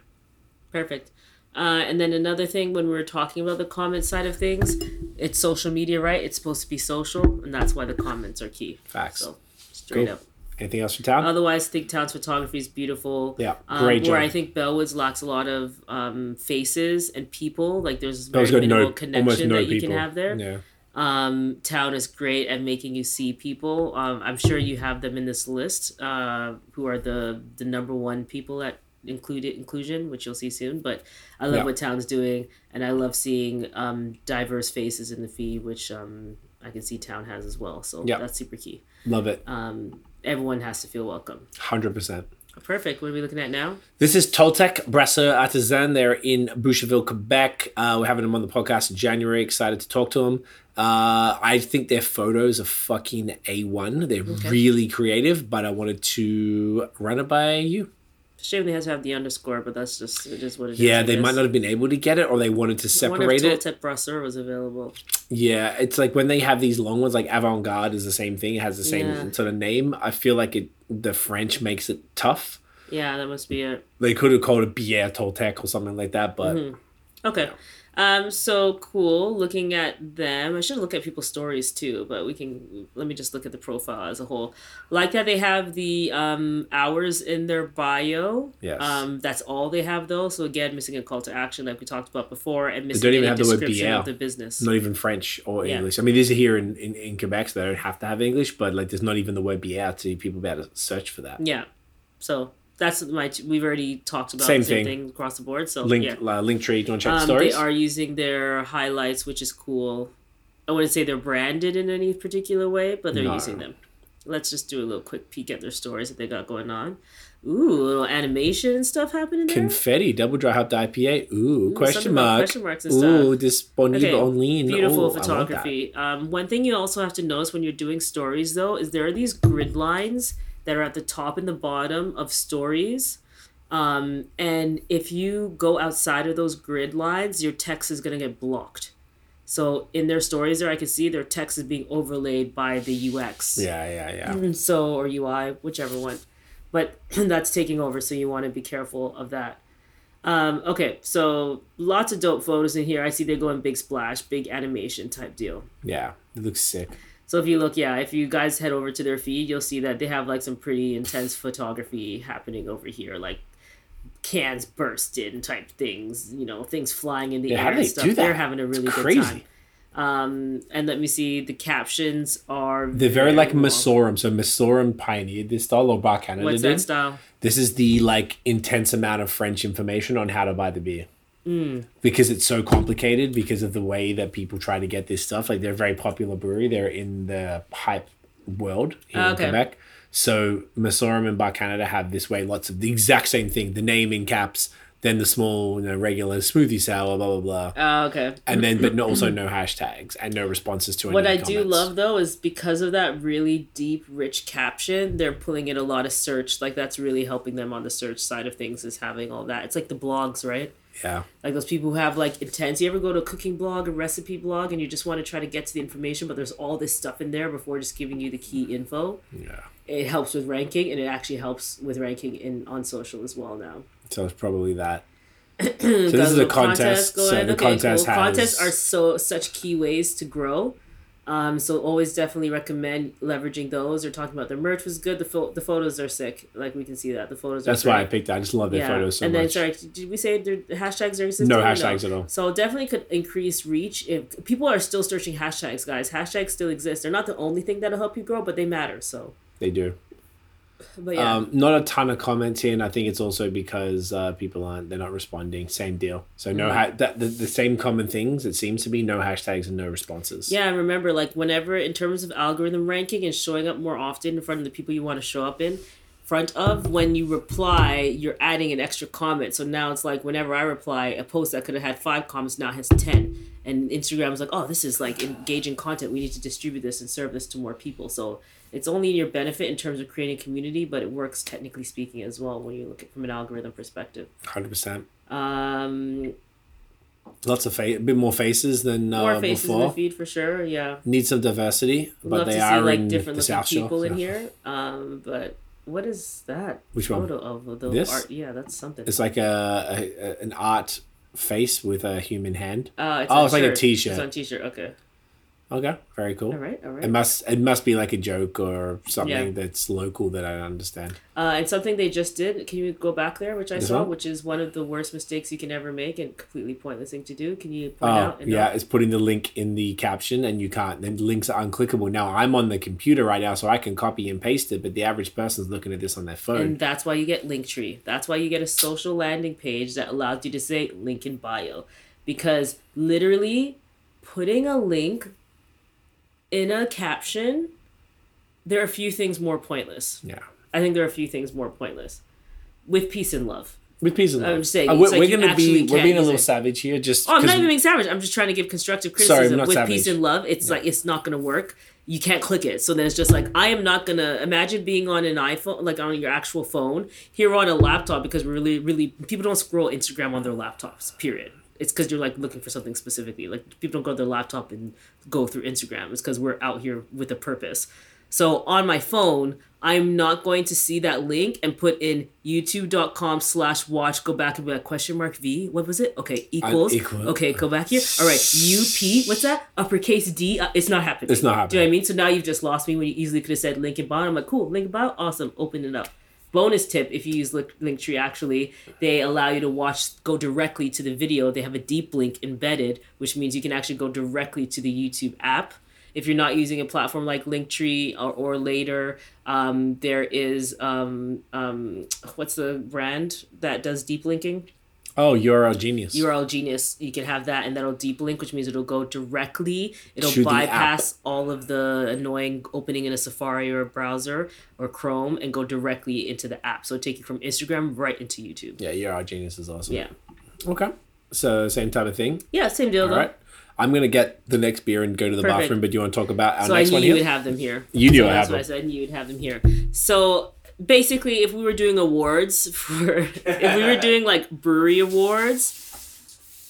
Perfect. Uh, and then another thing, when we were talking about the comment side of things, it's social media, right? It's supposed to be social, and that's why the comments are key. Facts. So straight Cool. up. Anything else for town? Otherwise, Think Town's photography is beautiful. Yeah, Um, great Where. I think Bellwoods lacks a lot of um, faces and people. Like there's very no, connection no that you people. can have there. Yeah. Um, town is great at making you see people. Um, I'm sure you have them in this list, uh, who are the the number one people at included inclusion, which you'll see soon. But I love Yeah. what town's doing, and I love seeing um, diverse faces in the feed, which um, I can see town has as well. So Yeah. that's super key. Love it. Um, everyone has to feel welcome. 100%. Perfect. What are we looking at now? This is Toltec Brasseur Artisan. They're in Boucherville, Quebec. Uh, we're having them on the podcast in January. Excited to talk to them. Uh, I think their photos are fucking A1. They're really creative, but I wanted to run it by you. Shame they have to have the underscore, but that's just it is what it is. Yeah, I they might not have been able to get it, or they wanted to I separate it. Brasseur was available. Yeah, it's like when they have these long ones, like Avant Garde is the same thing. It has the same Yeah. sort of name. I feel like it. The French makes it tough. Yeah, that must be it. They could have called it Bière Toltec or something like that, but Mm-hmm. Okay. Um, so cool. Looking at them, I should look at people's stories too, but we can. Let me just look at the profile as a whole. Like that, they have the um, hours in their bio. Yes. Um, that's all they have though. So again, missing a call to action, like we talked about before, and missing don't even have the word description BL. of the business. not even French or Yeah. English. I mean, these are here in, in, in Quebec, so they don't have to have English, but like there's not even the word bière to people be able to search for that. Yeah. So that's my. We've already talked about Same the same thing. thing across the board. So Link yeah. uh, Linktree. Do you want to check the Um, stories? they are using their highlights, which is cool. I wouldn't say they're branded in any particular way, but they're No. using them. Let's just do a little quick peek at their stories that they got going on. Ooh, a little animation and stuff happening there. Confetti, double dry hopped IPA. Ooh, question something mark. question marks and Ooh, stuff. disponible Okay, online. Beautiful Ooh, I want that. photography. Um, one thing you also have to notice when you're doing stories, though, is there are these grid lines that are at the top and the bottom of stories. Um, and if you go outside of those grid lines, your text is going to get blocked. So in their stories there, I can see their text is being overlaid by the UX. Yeah, yeah, yeah. And so, or UI, whichever one. But *clears throat* that's taking over, so you want to be careful of that. Um, okay, so lots of dope photos in here. I see they're going big splash, big animation type deal. Yeah, it looks sick. So if you look, yeah, if you guys head over to their feed, you'll see that they have like some pretty intense photography happening over here, like cans bursted type things, you know, things flying in the Yeah, air and stuff. They're having a really It's good crazy. time. Um, and let me see, the captions are They're very like long. Messorem. So Messorem pioneered this style, or Bas Canada What's did. that style? This is the like intense amount of French information on how to buy the beer. Hmm. Because it's so complicated because of the way that people try to get this stuff. Like they're a very popular brewery. They're in the hype world here Oh, in. Quebec. So Messorem and Bas Canada have this way lots of the exact same thing. The name in caps, then the small, you know, regular smoothie sour, blah blah blah. Oh, okay. And then but no, also no hashtags and no responses to any What I comments. do love though is because of that really deep, rich caption, they're pulling in a lot of search. Like that's really helping them on the search side of things. Is having all that. It's like the blogs, right? Yeah. Like those people who have like intense. You ever go to a cooking blog, a recipe blog, and you just want to try to get to the information, but there's all this stuff in there before just giving you the key info. Yeah. It helps with ranking, and it actually helps with ranking in on social as well now. So it's probably that. *clears throat* so this is a little contest. So the Okay, contest cool. has Contests are so such key ways to grow. Um, so always definitely recommend leveraging those or talking about their merch was good. The pho- the photos are sick. Like we can see that the photos. Are That's why I picked that. I just love their yeah. photos so and then much. sorry, did we say their hashtags are existing? no hashtags at all. So definitely could increase reach. If people are still searching hashtags, guys, hashtags still exist. They're not the only thing that'll help you grow, but they matter. So, They do. But yeah, Um, not a ton of comments here, and I think it's also because uh, people aren't they're not responding. Same deal. So Mm-hmm. no ha- that the, the same common things. It seems to be no hashtags and no responses. yeah. And remember, like whenever in terms of algorithm ranking and showing up more often in front of the people you want to show up in front of, when you reply, you're adding an extra comment. So now it's like whenever I reply, a post that could have had five comments now has ten. And Instagram is like, oh, this is like engaging content. We need to distribute this and serve this to more people. So it's only in your benefit in terms of creating community, but it works technically speaking as well when you look at from an algorithm perspective. hundred percent. Um, Lots of face, a bit more faces than uh, more faces in the before. feed for sure. Yeah, Need some diversity, but love they to see are like in different the South Shore. people in so here. Um, but what is that? Which one? photo of the This? art? Yeah, that's something. It's like a, a, a an art face with a human hand. Uh, it's Oh, it's like a shirt. t-shirt. It's on t-shirt. Okay. Okay, very cool. All right. All right. It must it must be like a joke or something Yeah. that's local that I don't understand. Uh, and something they just did. Can you go back there, which I This saw, one? which is one of the worst mistakes you can ever make and completely pointless thing to do. Can you point Oh out? and yeah, note? it's putting the link in the caption and you can't. Then the links are unclickable. Now I'm on the computer right now, so I can copy and paste it. But the average person's looking at this on their phone. And that's why you get Linktree. That's why you get a social landing page that allows you to say link in bio. Because literally putting a link in a caption, there are a few things more pointless. yeah, I think there are a few things more pointless. With peace and love. with peace and love. I'm saying, Uh, we're, like we're gonna be we're being a little it. savage here, just Oh, I'm not even being savage. I'm just trying to give constructive Sorry, criticism. not With savage. peace and love, it's like it's not gonna work. You can't click it. So then it's just like I am not gonna imagine being on an iPhone, like on your actual phone, here on a laptop because we're really, really people don't scroll Instagram on their laptops. Period. It's because you're like looking for something specifically. Like people don't go to their laptop and go through Instagram. It's because we're out here with a purpose. So on my phone, I'm not going to see that link and put in youtube.com slash watch, go back and be like question mark V. What was it? Okay, equals. equal. Okay, go back here. All right, UP, what's that? Uppercase D. Uh, it's not happening. It's not Do you know happening. what I mean? So now you've just lost me when you easily could have said link in bio. I'm like, cool, link in bio, awesome, open it up. Bonus tip if you use Link- Linktree, actually, they allow you to watch, go directly to the video. They have a deep link embedded, which means you can actually go directly to the YouTube app. If you're not using a platform like Linktree or, or later, um, there is, um, um, what's the brand that does deep linking? Oh, URL genius. URL Genius, you can have that, and that'll deep link, which means it'll go directly. It'll bypass all of the annoying opening in a Safari or a browser or Chrome and go directly into the app. So it'll take you from Instagram right into YouTube. yeah, URL genius is awesome. Yeah, Okay. So same type of thing. yeah, same deal All though. right. I'm gonna get the next beer and go to the Perfect. bathroom. But do you want to talk about our So I next knew one you would have them here. You knew so I that's have why I them. said I knew you'd have them here. So basically, if we were doing awards *laughs* for, if we were doing like brewery awards,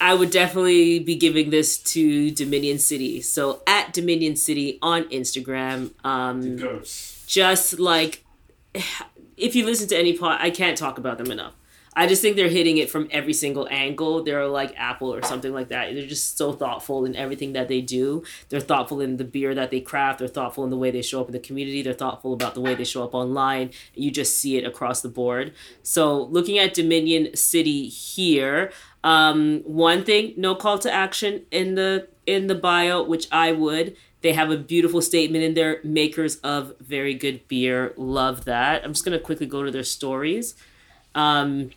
I would definitely be giving this to Dominion City. So at Dominion City on Instagram, um, just like *sighs* if you listen to any pod, I can't talk about them enough. I just think they're hitting it from every single angle. They're like Apple or something like that. They're just so thoughtful in everything that they do. They're thoughtful in the beer that they craft. They're thoughtful in the way they show up in the community. They're thoughtful about the way they show up online. You just see it across the board. So looking at Dominion City here, um, one thing, no call to action in the in the bio, which I would. They have a beautiful statement in there, makers of very good beer. Love that. I'm just gonna quickly go to their stories. Um,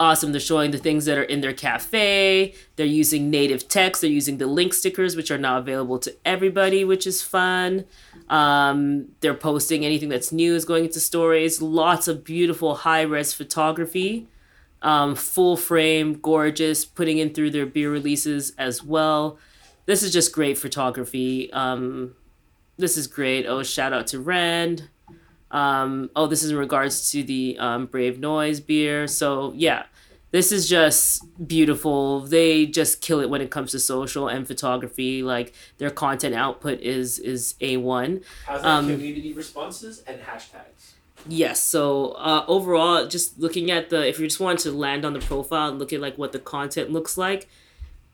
awesome. They're showing the things that are in their cafe. They're using native text. They're using the link stickers, which are now available to everybody, which is fun. Um, they're posting anything that's new is going into stories. Lots of beautiful high res photography. Um, full frame, gorgeous, putting in through their beer releases as well. This is just great photography. Um, this is great. Oh, shout out to Rand. Um, oh, this is in regards to the um, Brave Noise beer. So, yeah, this is just beautiful. They just kill it when it comes to social and photography. Like their content output is is a one. How's that Um, community responses and hashtags? Yes. So uh, overall, just looking at the if you just want to land on the profile and look at like what the content looks like,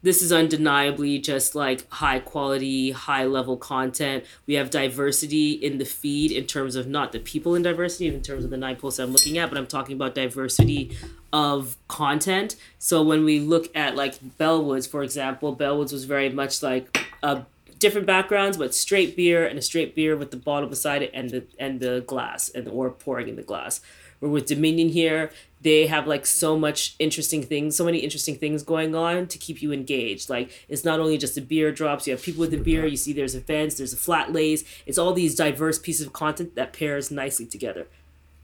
this is undeniably just like high quality, high level content. We have diversity in the feed in terms of not the people in diversity, in terms of the nine posts I'm looking at, but I'm talking about diversity of content. So when we look at like Bellwoods, for example, Bellwoods was very much like a different backgrounds, but straight beer and a straight beer with the bottle beside it and the and the glass and or pouring in the glass. Where with Dominion here, they have like so much interesting things, so many interesting things going on to keep you engaged. Like it's not only just the beer drops, you have people with the beer, you see there's events, there's a flat lays. It's all these diverse pieces of content that pairs nicely together.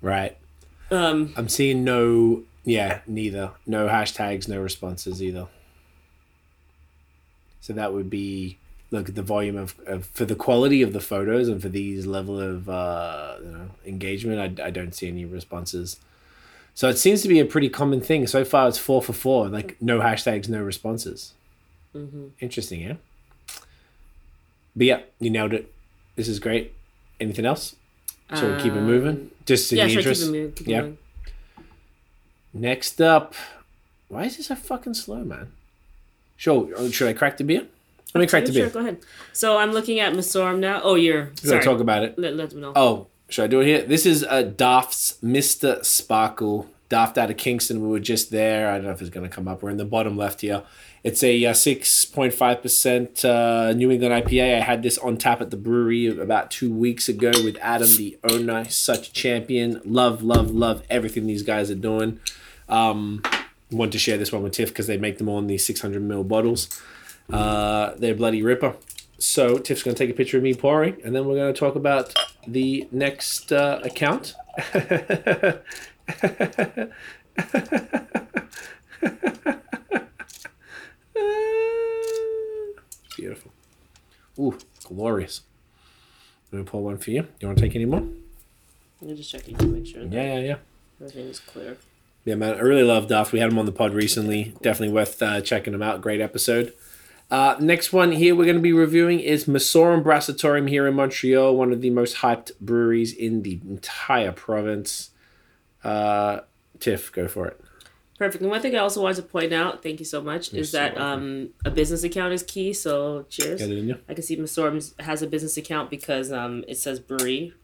Right. Um, I'm seeing no. Yeah, neither. No hashtags, no responses either. So that would be look at the volume of, of for the quality of the photos and for these level of uh, you know, engagement. I, I don't see any responses. So it seems to be a pretty common thing. So far, it's four for four. Like no hashtags, no responses. Interesting, yeah. But yeah, you nailed it. This is great. Anything else? Shall we keep it moving? Just in yeah, the interest. moving. Yeah. moving. Next up, why is this so fucking slow, man? Sure. Should I crack the beer? Let me crack the Sure, beer. go ahead. So I'm looking at Messorem now. Oh, you're gonna sorry. talk about it. Let, let me know. Oh, should I do it here? This is uh, Daft's Mr. Sparkle. Daft out of Kingston. We were just there. I don't know if it's going to come up. We're in the bottom left here. It's a uh, 6.5% uh, New England IPA. I had this on tap at the brewery about two weeks ago with Adam, the owner. Such champion. Love, love, love everything these guys are doing. Um, want to share this one with Tiff because they make them all in these 600 ml bottles. Uh, they're bloody ripper. So Tiff's going to take a picture of me pouring, and then we're going to talk about the next uh, account. *laughs* Beautiful. Ooh, glorious. Let me pour one for you. You want to take any more? I'm just checking to make sure Yeah, yeah, yeah. everything is clear. Yeah, man, I really love Duff. We had him on the pod recently. Definitely worth uh, checking him out. Great episode. Uh, next one here we're going to be reviewing is Messorem Bracitorium here in Montreal, one of the most hyped breweries in the entire province. Uh, Tiff, go for it. Perfect. And one thing I also wanted to point out, thank you so much, is so that um, a business account is key. So cheers. Get it in you. I can see Messorem has a business account because um, it says brewery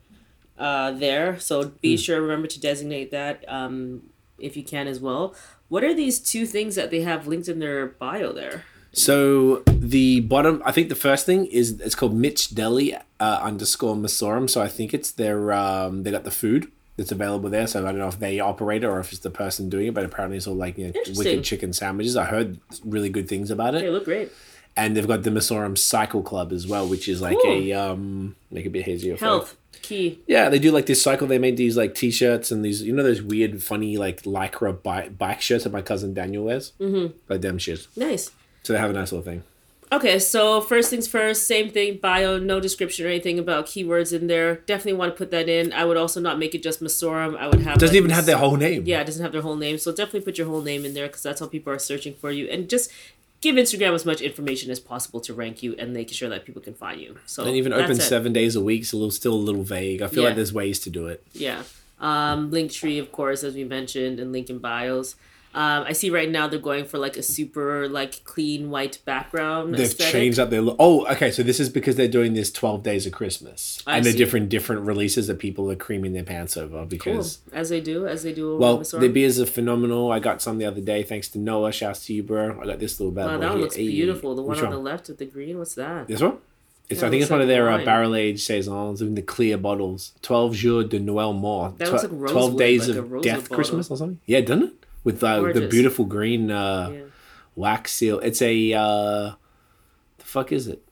uh, there. So be sure remember to designate that um, if you can as well. What are these two things that they have linked in their bio there? So the bottom, I think the first thing is it's called Mitch Deli uh, underscore Messorem. So I think it's their um, they got the food that's available there. So I don't know if they operate it or if it's the person doing it, but apparently it's all like you know, wicked chicken sandwiches. I heard really good things about it. They look great. and they've got the Messorem Cycle Club as well, which is like Cool. a um make it a bit hazier. for- Health key. Yeah, they do like this cycle. They made these like t-shirts and these you know those weird funny like lycra bike bike shirts that my cousin Daniel wears. Mm-hmm. Like them shit. Nice. So they have a nice little thing. Okay, so first things first, same thing, bio, no description or anything about keywords in there. Definitely want to put that in. I would also not make it just Messorem. I would have. Doesn't like, even have their whole name. Yeah, it doesn't have their whole name. So definitely put your whole name in there because that's how people are searching for you. And just give Instagram as much information as possible to rank you and making sure that people can find you. So And even open it. seven days a week is a little still a little vague. I feel Yeah. like there's ways to do it. Yeah. Um, Linktree, of course, as we mentioned, and link in bios. Um, I see right now they're going for like a super like clean white background. They've aesthetic. changed up their look. Oh, okay. So this is because they're doing this twelve days of Christmas, I and the different different releases that people are creaming their pants over Cool. because. As they do, as they do. Well, the beers are phenomenal. I got some the other day thanks to Noah. Shouts to you, bro. I got this little bad Wow, that one looks Hey, beautiful. The one which on the left with the green. What's that? This one? It's, I think it's looks one of their uh, barrel aged saisons in the clear bottles. Twelve jours de Noël mort. That looks like Twelve days like of death bottle. Christmas or something. Yeah, doesn't it? With the Gorgeous. beautiful green uh, Yeah. wax seal. It's a uh, the fuck is it?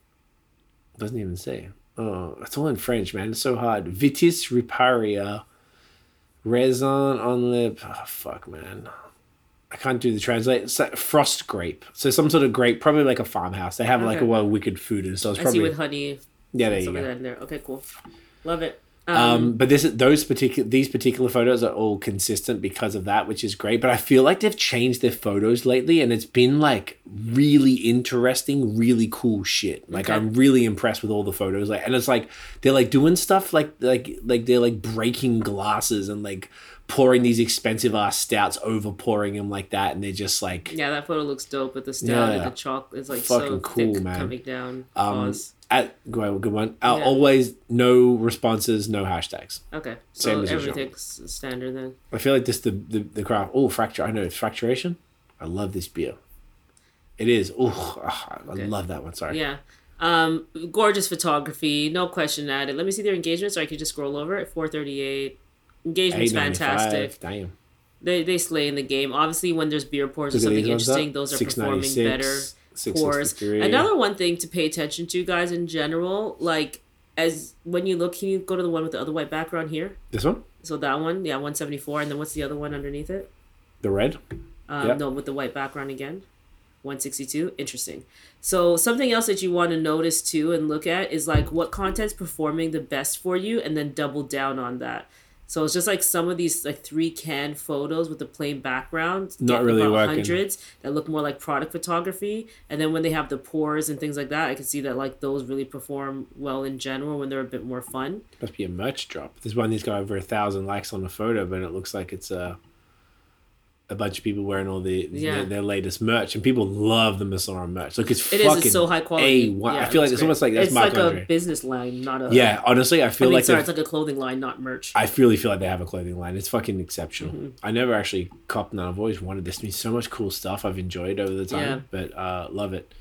Doesn't even say. Oh, it's all in French, man. It's so hard. Vitis riparia, raisin on lip. Oh, fuck, man. I can't do the translate. It's like frost grape. So some sort of grape, probably like a farmhouse. They have like a well, wicked food, and so it's I see probably with honey. yeah. There you go. there. Okay, cool. Love it. Um, Um, but this those particular these particular photos are all consistent because of that, which is great. But I feel like they've changed their photos lately, and it's been like really interesting, really cool shit. Like Okay. I'm really impressed with all the photos. Like, and it's like they're like doing stuff like like like they're like breaking glasses and like pouring these expensive ass stouts over pouring them like that, and they're just like yeah, that photo looks dope with the stout Yeah. and the chalk. It's like so Fucking cool, thick man. coming down. um. At good one. Uh, Yeah. Always no responses, no hashtags. Okay, same so as usual. everything's standard then. I feel like this the the, the craft. Oh, fracture. I know it's fracturation. I love this beer. It is. Oh, I Okay. love that one. Sorry. Yeah. Um, gorgeous photography, no question at it. Let me see their engagement, so I can just scroll over thirty eight. Engagement's 8.95. fantastic. Damn. They they slay in the game. Obviously, when there's beer pours or something interesting, those are performing better. 663. Another one thing to pay attention to, guys, in general, like as when you look, can you go to the one with the other white background here? This one, So that one, yeah, one seventy four, and then what's the other one underneath it? the red. Um, Yep. No, with the white background again. 162. Interesting. So, something else that you want to notice too and look at is like what content's performing the best for you and then double down on that. So, it's just like some of these like three can photos with the plain background. Not really working. Hundreds that look more like product photography. And then when they have the pores and things like that, I can see that like those really perform well in general when they're a bit more fun. Must be a merch drop. This one, has got over a thousand likes on the photo, but it looks like it's a. A bunch of people wearing all the Yeah. their, their latest merch, and people love the Masora merch. Look, it's It is. fucking It's so high quality. A1. Yeah, I feel like it's great. almost like that's it's Marc like Andre. a business line, not a Yeah, honestly, I I feel mean, like sorry, it's like a clothing line, not merch. I really feel like they have a clothing line. It's fucking exceptional. Mm-hmm. I never actually copped none. I've always wanted this. There's so much cool stuff I've enjoyed over the time, Yeah. but uh, love it.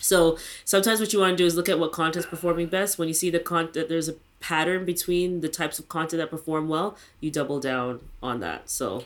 So sometimes what you want to do is look at what content's performing best. When you see the content, there's a pattern between the types of content that perform well. You double down on that. So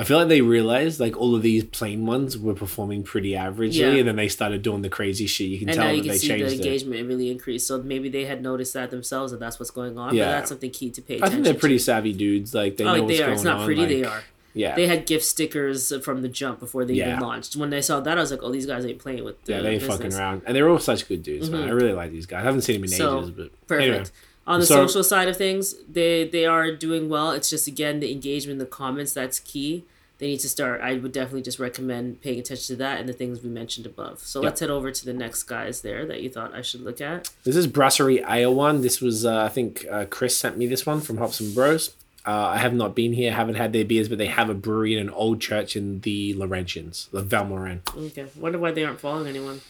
I feel like they realized like all of these plain ones were performing pretty averagely, Yeah. and then they started doing the crazy shit. You can and tell now you that can they see the changed it. engagement really increased. So maybe they had noticed that themselves, and that's what's going on. Yeah. But that's something key to pay Attention I think they're pretty To. savvy dudes. Like they Oh, know like what's they are. It's not on. pretty. they are. Yeah, They had gift stickers from the jump before they Yeah. even launched. When I saw that, I was like, "Oh, these guys ain't playing with." The yeah, they ain't fucking around, and they're all such good dudes. Man, I mm-hmm. really like these guys. I haven't seen them in So, ages, but Perfect. anyway. On the So- social side of things, they they are doing well. It's just again the engagement, the comments that's key. They need to start. I would definitely just recommend paying attention to that and the things we mentioned above. So Yep. let's head over to the next guys there that you thought I should look at. This is Brasserie Ale one. This was uh, I think uh, Chris sent me this one from Hops and Bros. Uh, I have not been here, haven't had their beers, but they have a brewery in an old church in the Laurentians, the Valmorin. Okay, wonder why they aren't following anyone.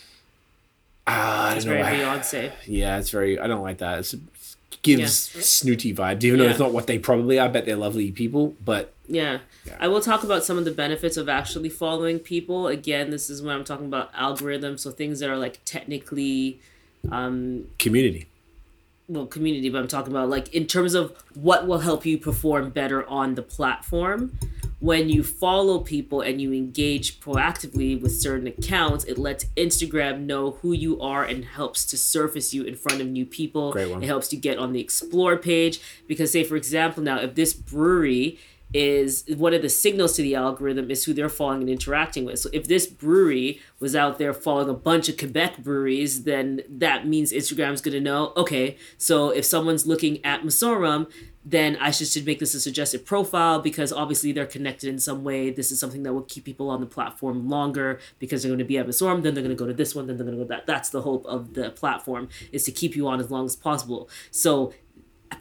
Ah, I It's don't know. very why- Beyonce. Yeah, it's very. I don't like that. It's, it gives Yeah. snooty vibes, even though it's not what they probably are. I bet they're lovely people, but Yeah. I will talk about some of the benefits of actually following people. Again, this is when I'm talking about algorithms, so things that are like technically um, community. well community but i'm talking about like in terms of what will help you perform better on the platform when you follow people and you engage proactively with certain accounts it lets instagram know who you are and helps to surface you in front of new people it helps you get on the explore page because say for example now if this brewery is one of the signals to the algorithm is who they're following and interacting with. So if this brewery was out there following a bunch of Quebec breweries, then that means Instagram's gonna know, okay, so if someone's looking at Messorem, then I should, should make this a suggested profile because obviously they're connected in some way. This is something that will keep people on the platform longer because they're going to be at Messorem, then they're going to go to this one, then they're going to go that. That's the hope of the platform is to keep you on as long as possible. So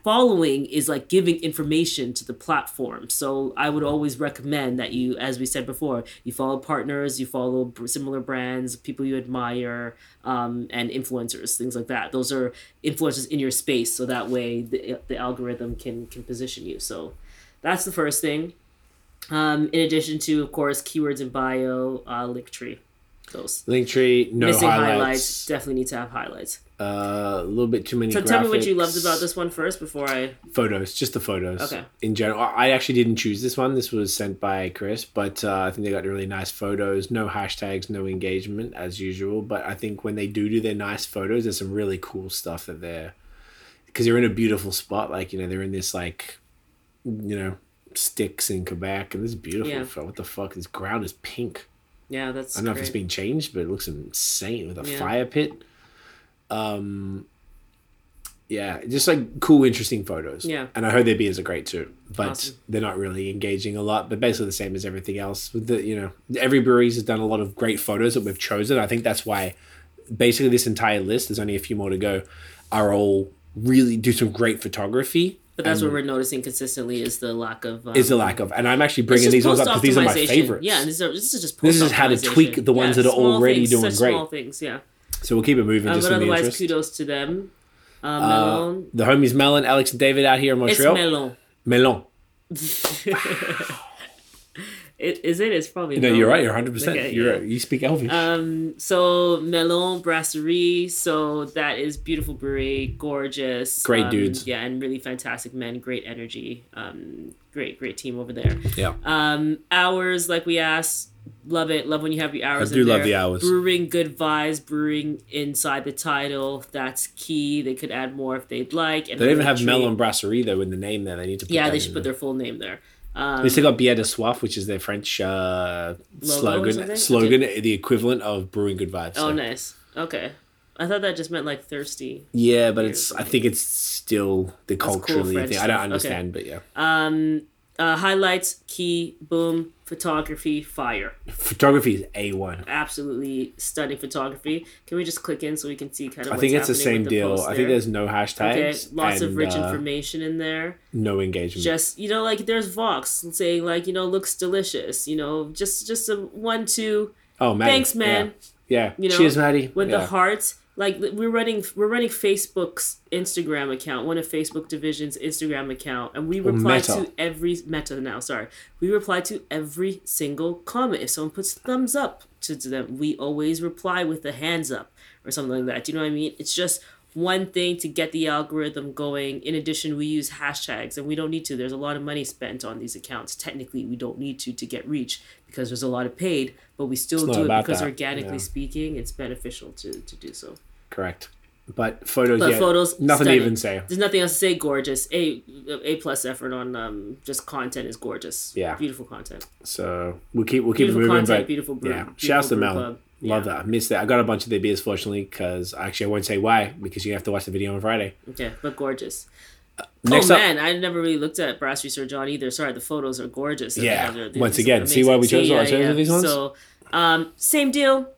following is like giving information to the platform. So I would always recommend that you, as we said before, you follow partners, you follow similar brands, people you admire, um, and influencers, things like that. Those are influencers in your space, so that way the, the algorithm can can position you. So that's the first thing. Um, in addition to, of course, keywords in bio, uh, Linktree. Those Linktree, no missing highlights. highlights. definitely need to have highlights. Uh, a little bit too many. So tell me what you loved about this one first before I. photos, just the photos. Okay. In general, I actually didn't choose this one. This was sent by Chris, but uh, I think they got really nice photos. No hashtags, no engagement as usual. But I think when they do do their nice photos, there's some really cool stuff that they're because they're in a beautiful spot. Like you know, they're in this like you know sticks in Quebec, and this is beautiful. Yeah. What the fuck? This ground is pink. Yeah, that's. I don't know if it's been changed, but it looks insane with a Yeah. fire pit. Um, yeah, just like cool, interesting photos. Yeah. and I heard their beers are great too, but Awesome. they're not really engaging a lot. But basically the same as everything else. With the you know, every breweries has done a lot of great photos that we've chosen. I think that's why, basically, this entire list. There's only a few more to go. Are all really do some great photography. But that's and what we're noticing consistently is the lack of. Um, is the lack of, and I'm actually bringing these ones up because these are my favorites. Yeah, and these are, this is just. Post. This is how to tweak the ones that are already things, doing great. Small things, yeah. So we'll keep it moving. Um, just but otherwise, kudos to them. Uh, Uh, Melon. the homies Melon, Alex, and David out here in it's Montreal. melon. Melon. *laughs* It, is it? It's probably. No, melon. you're right. You're 100. percent You're yeah. right. You speak Elvish. Um, so Melon Brasserie, so that is beautiful brewery, gorgeous, Great um, dudes. yeah, and really fantastic men, great energy, um, great great team over there. yeah. Um, hours, like we asked, love it, love when you have your hours. I do love the hours. Brewing good vibes, brewing inside the title, that's key. They could add more if they'd like. And They don't even have Tree- Melon Brasserie though in the name there. They need to. Put Yeah, they should there. put their full name there. Um, They still got Bière de Soif, which is their French uh, slogan. Slogan, the equivalent of brewing good vibes. oh, so- nice. Okay. I thought that just meant like thirsty. Yeah, but it's. I think it's still the cool culturally French thing. I don't stuff. Okay. understand, but yeah. Um, uh, highlights, key, boom, photography, fire. Photography is a one. Absolutely stunning photography. Can we just click in so we can see kind of? I think it's the same the deal. I think there's no okay. hashtags. Lots of rich uh, information in there. No engagement. Just you know, like there's Vox saying like you know looks delicious. You know, just just a one two. oh man. Thanks, man. Yeah. yeah. You know, Cheers, Maddie. with yeah. the hearts like we're running we're running facebook's instagram account one of facebook division's instagram account and we reply Meta. to every meta now sorry. We reply to every single comment. If someone puts thumbs up to, to them we always reply with the hands up or something like that. Do you know what i mean? It's just one thing to get the algorithm going. In addition we use hashtags and we don't need to. There's a lot of money spent on these accounts. Technically we don't need to to get reach because there's a lot of paid but we still do it because that, organically yeah. speaking it's beneficial to, to do so Correct. But photos, but yeah, photos nothing stunning. to even say. There's nothing else to say. Gorgeous. A a plus effort on um just content is gorgeous. Yeah. Beautiful content. So we'll keep we'll keep Beautiful moving. content, but beautiful brew- yeah, shouts to Mel. club. Love Yeah. that. I missed that. I got a bunch of their beers fortunately because actually I won't say why because you have to watch the video on Friday. Okay, but gorgeous. Next oh up, man, I never really looked at Brasserie Sir John either. Sorry, the photos are gorgeous. Yeah. they're- they're Once again, see why we amazing. chose our chose these ones? So, um, same deal.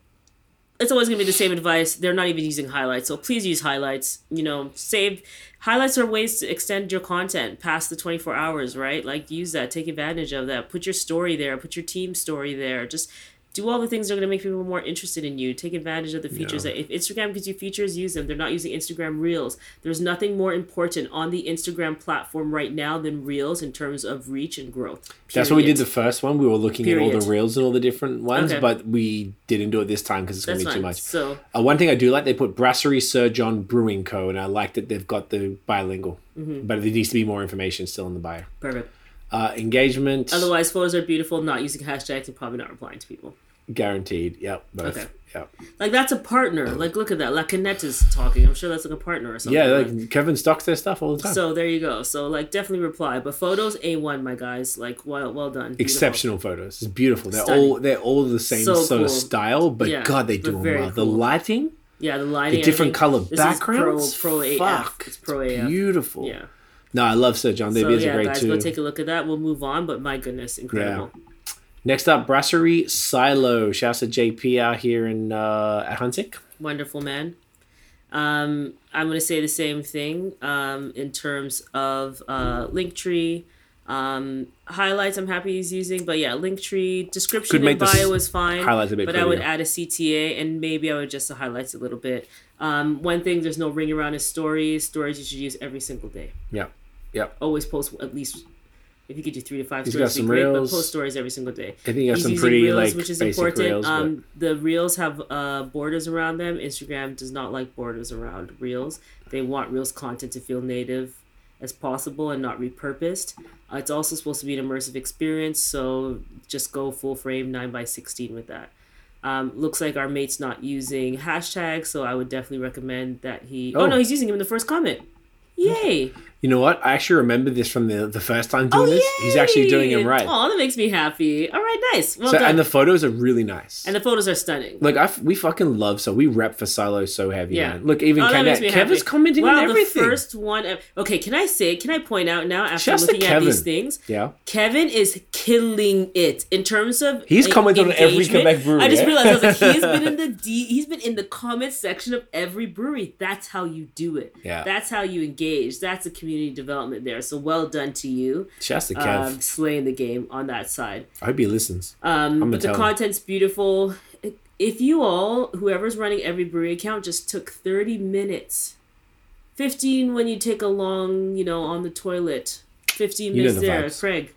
It's always gonna be the same advice. They're not even using highlights, so please use highlights. You know, save highlights are ways to extend your content past the twenty four hours, right? Like use that, take advantage of that. Put your story there. Put your team story there. Just do all the things that are going to make people more interested in you. Take advantage of the features that if Instagram gives you features, use them. They're not using Instagram Reels. There's nothing more important on the Instagram platform right now than Reels in terms of reach and growth. that's what we did the first one. We were looking at all the reels and all the different ones, Okay. but we didn't do it this time because it's going to be fine. too much. So Uh, one thing I do like, they put Brasserie Sir John Brewing Co. And I like that they've got the bilingual, Mm-hmm. but there needs to be more information still in the bio. perfect. Uh, engagement, Otherwise, photos are beautiful. Not using hashtags and probably not replying to people. guaranteed. Yep, both. Okay. Yep. Like that's a partner. Like look at that. La is talking. I'm sure that's like a partner or something. Yeah, like- like Kevin stocks their stuff all the time. So there you go. So like definitely reply. But photos A one, my guys. Like well well done. Beautiful. Exceptional photos. It's beautiful. They're Stunning. all they're all the same So sort of style, but Yeah, God, they do them well. The lighting, Yeah, the lighting. the different color backgrounds, Pro, pro AF. fuck, It's pro AF. beautiful. Yeah. No, I love Sir John. Their So yeah, great guys, too. go take a look at that. We'll move on. But my goodness, incredible. Next up, Brasserie Silo. Shouts to JP out here in uh, at Hunsick. Wonderful man. Um, I'm gonna say the same thing um, in terms of uh, Linktree. Um, highlights I'm happy he's using, but yeah, Linktree description and bio was fine. highlights a bit but I would add a CTA and maybe I would adjust the highlights a little bit. Um, one thing there's no ring around is stories. Stories you should use every single day. Yeah. Yeah. Always post at least if you could do three to five He's stories, got some great, reels. but post stories every single day. I think he has He's some pretty reels, like which is important. reels. but- um, the reels have uh, borders around them. Instagram does not like borders around reels. They want reels content to feel native as possible and not repurposed. Uh, it's also supposed to be an immersive experience, so just go full frame nine by sixteen with that. Um, looks like our mate's not using hashtags, so I would definitely recommend that he. Oh, Oh. no, he's using him in the first comment. Yay! You know what? I actually remember this from the the first time Oh, doing this. Oh, he's actually doing him right. Oh, that makes me happy. All right, nice. Well so, done. and the photos are really nice. and the photos are stunning. Like I f- we fucking love so we rep for Silo so heavy. Yeah. man. Look, even Oh, that Kev, makes me Kev is happy. commenting wow, on everything. the first one. Okay, can I say? Can I point out now after to looking at these things? yeah. Kevin is killing it in terms of He's like, commented on every. Quebec brewery, I just realized I was like, he's been in *laughs* the D, he's been in the comment section of every brewery. That's how you do it. Yeah. That's how you engage. That's a community development there. So well done to you, Shouts to Kev. um, slaying the game on that side. I hope he listens. Um, but the tell him. content's beautiful. If you all, whoever's running every brewery account, just took 30 minutes, 15 when you take a long, you know, on the toilet, 15 You minutes the there, vibes. Craig.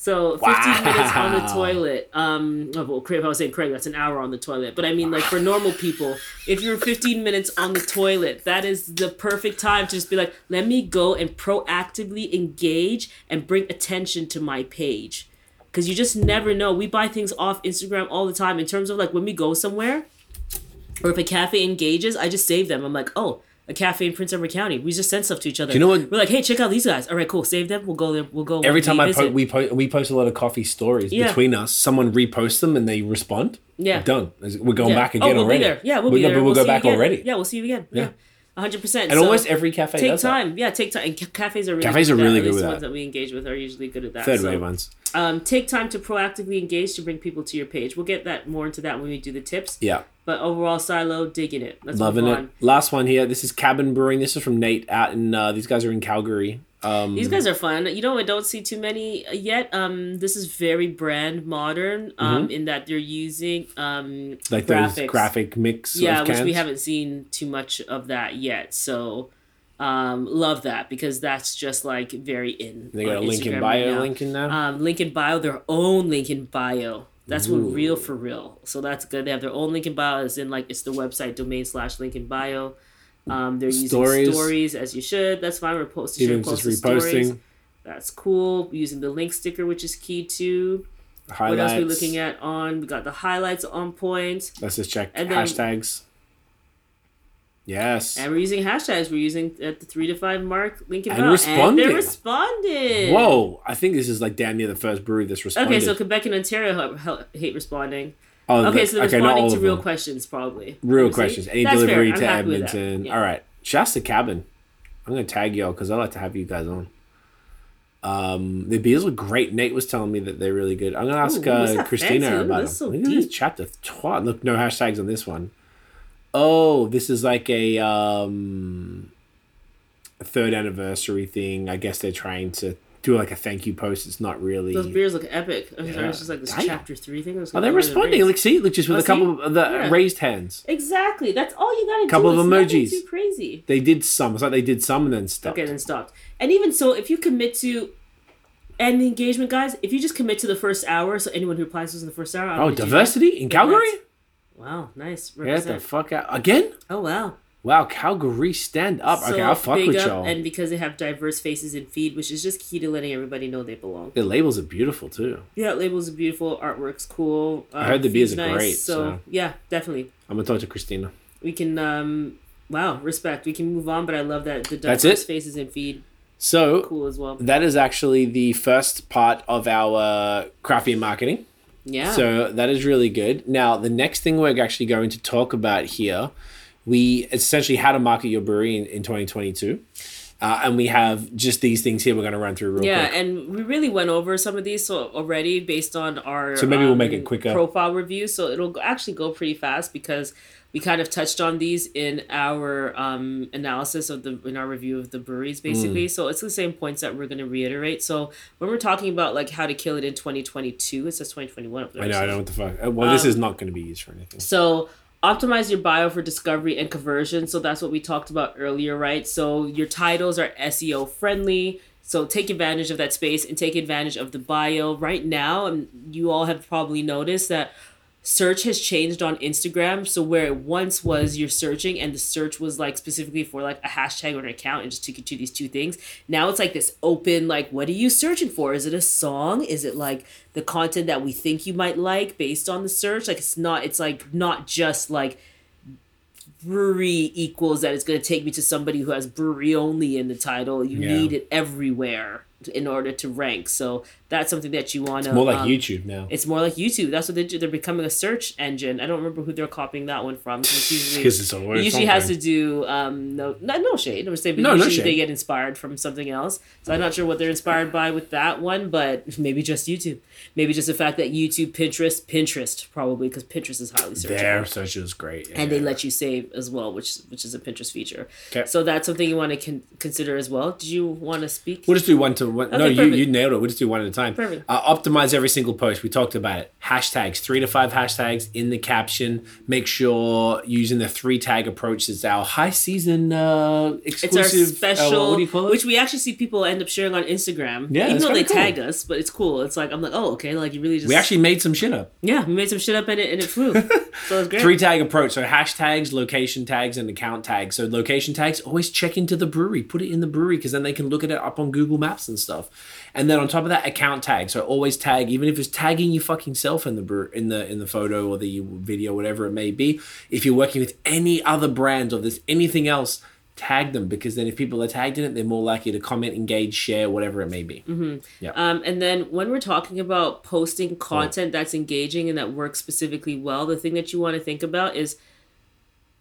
So 15 minutes on the toilet. Um, oh, well, Craig, if I was saying Craig, that's an hour on the toilet. But I mean, like for normal people, if you're 15 minutes on the toilet, that is the perfect time to just be like, let me go and proactively engage and bring attention to my page because you just never know. We buy things off Instagram all the time in terms of like when we go somewhere or if a cafe engages, I just save them. I'm like, oh, a cafe in Prince Edward County. We just send stuff to each other. you know what- We're like, hey, check out these guys. All right, cool. Save them. We'll go there. We'll go. Every time I visit. post, we post, we post a lot of coffee stories Yeah. between us. Someone reposts them and they respond. Yeah. done. We're going Yeah. back oh, again oh, we'll already. Be there. Yeah, we'll We're be there. But we'll, We'll go back already. Yeah, we'll see you again. Yeah. 100%. And So almost every cafe take does that. time. Yeah, take time. And ca- cafes are really Cafes good are really good least with the that. ones that we engage with are usually good at that. Third So, wave ones. Um, take time to proactively engage to bring people to your page. We'll get that more into that when we do the tips. Yeah. But overall, Silo, digging it. Let's Loving it. on. Last one here. This is Cabin Brewing. This is from Nate out in. Uh, these guys are in Calgary. Um, These guys are fun. You know, I don't see too many uh, yet. Um, this is very brand modern. Um, in that they're using um Mm-hmm. like graphics. those graphic mix. yeah, which we haven't seen too much of that yet. So, um, love that because that's just like very in. They got a link in bio right now. link in there. Um, link in bio, their own link in bio. That's what real for real. So that's good. They have their own link in bio, as in like it's the website domain slash link in bio. Um, they're using Stories. stories. as you should. That's fine. We're posting, Even just post stories. reposting That's cool. Using the link sticker, which is key too. highlights. What else are we looking at on? We got the highlights on point. Let's just check And then- hashtags. Yes. And we're using hashtags. We're using at the three to five mark link in And bio. And responding. they responded. Whoa! I think this is like damn near the first brewery that's responded. Okay, so Quebec and Ontario ha- ha- hate responding. oh, Okay, so they're okay, responding to real them. questions, probably. Real questions. Any That's delivery to happy with that. Edmonton. Yeah. All right. Shouts to Cabin. I'm gonna tag y'all because I like to have you guys on. Um, the beers look great. Nate was telling me that they're really good. I'm gonna ask Ooh, uh, Christina fancy? About them. so Look at this chapter. Twat. Look, no hashtags on this one. Oh, this is like a um third anniversary thing. I guess they're trying to do like a thank you post. It's not really. Those beers look epic. I'm sorry, it's just like this Damn. chapter three thing. Oh, they're responding. Like, see, look, just with Oh, a couple see? of the Yeah. raised hands. Exactly. That's all you gotta Couple do. of It's nothing emojis. Too crazy. They did some. It's like they did some and then stopped. Okay, then stopped. And even so, if you commit to and the engagement, guys, if you just commit to the first hour, so anyone who applies was in the first hour. Oh, diversity in Calgary? Wow, nice. Get the fuck out again! oh wow. Wow, Calgary, stand up. okay, I'll fuck with up, y'all. And because they have diverse faces in feed, which is just key to letting everybody know they belong. the labels are beautiful too. Yeah, labels are beautiful, artwork's cool. Um, I heard the beers feed's are great, so- yeah, definitely. I'm gonna talk to Christina. We can um wow, respect. We can move on, but I love that the That's diverse it? faces in feed So cool as well. that is actually the first part of our uh, craft beer marketing. Yeah. So that is really good. Now the next thing we're actually going to talk about here, we essentially how to market your brewery in, in 2022. Uh, and we have just these things here. We're going to run through real Yeah, quick. Yeah, and we really went over some of these so already based on our So maybe we'll make um, it quicker. profile review. So it'll actually go pretty fast because we kind of touched on these in our um, analysis of the in our review of the breweries basically. Mm. So it's the same points that we're going to reiterate. So when we're talking about like how to kill it in 2022, it says 2021 up there. I know. I know what the fuck. uh, Well, this Um, is not going to be used for anything. so optimize your bio for discovery and conversion. So that's what we talked about earlier, right? So your titles are SEO friendly. So take advantage of that space and take advantage of the bio. Right now, and you all have probably noticed that search has changed on Instagram. So where it once was you're searching and the search was like specifically for like a hashtag or an account and just took you to these two things. Now it's like this open, like, what are you searching for? Is it a song? Is it like the content that we think you might like based on the search? Like it's not, it's like not just like brewery equals that it's going to take me to somebody who has brewery only in the title. You Yeah. need it everywhere in order to rank. So that's something that you want to. More like um, YouTube now. it's more like YouTube. That's what they do. They're becoming a search engine. I don't remember who they're copying that one from. 'cause It's usually, always it usually has to do um no no, no shade. I would say, but No, no usually they get inspired from something else. So I'm not sure what they're inspired by with that one, but maybe just YouTube. Maybe just the fact that YouTube, Pinterest, Pinterest probably because Pinterest is highly searchable Their search is great. and they let you save as well, which which is a Pinterest feature. 'Kay. So that's something you want to con- consider as well. Did you want to speak? We'll just do one to one. no, Okay, you, perfect. you nailed it. We'll just do one at a time. Perfect. Uh, optimize every single post. We talked about it. Hashtags, three to five hashtags in the caption. Make sure using the three tag approach is our high season uh, it's our special, uh, what do you call it? which we actually see people end up sharing on Instagram. Yeah, even though they cool. tag us, but it's cool. It's like I'm like, oh, okay, like you really just we actually made some shit up. yeah, we made some shit up and it and it flew. *laughs* so it's great. Three tag approach. So hashtags, location tags, and account tags. So location tags, always check into the brewery. Put it in the brewery because then they can look at it up on Google Maps and stuff. And then on top of that, account tag. So always tag, even if it's tagging your fucking self in the in the in the photo or the video, whatever it may be. If you're working with any other brand or there's anything else, tag them because then if people are tagged in it, they're more likely to comment, engage, share, whatever it may be. Um, and then when we're talking about posting content that's engaging and that works specifically well, the thing that you want to think about is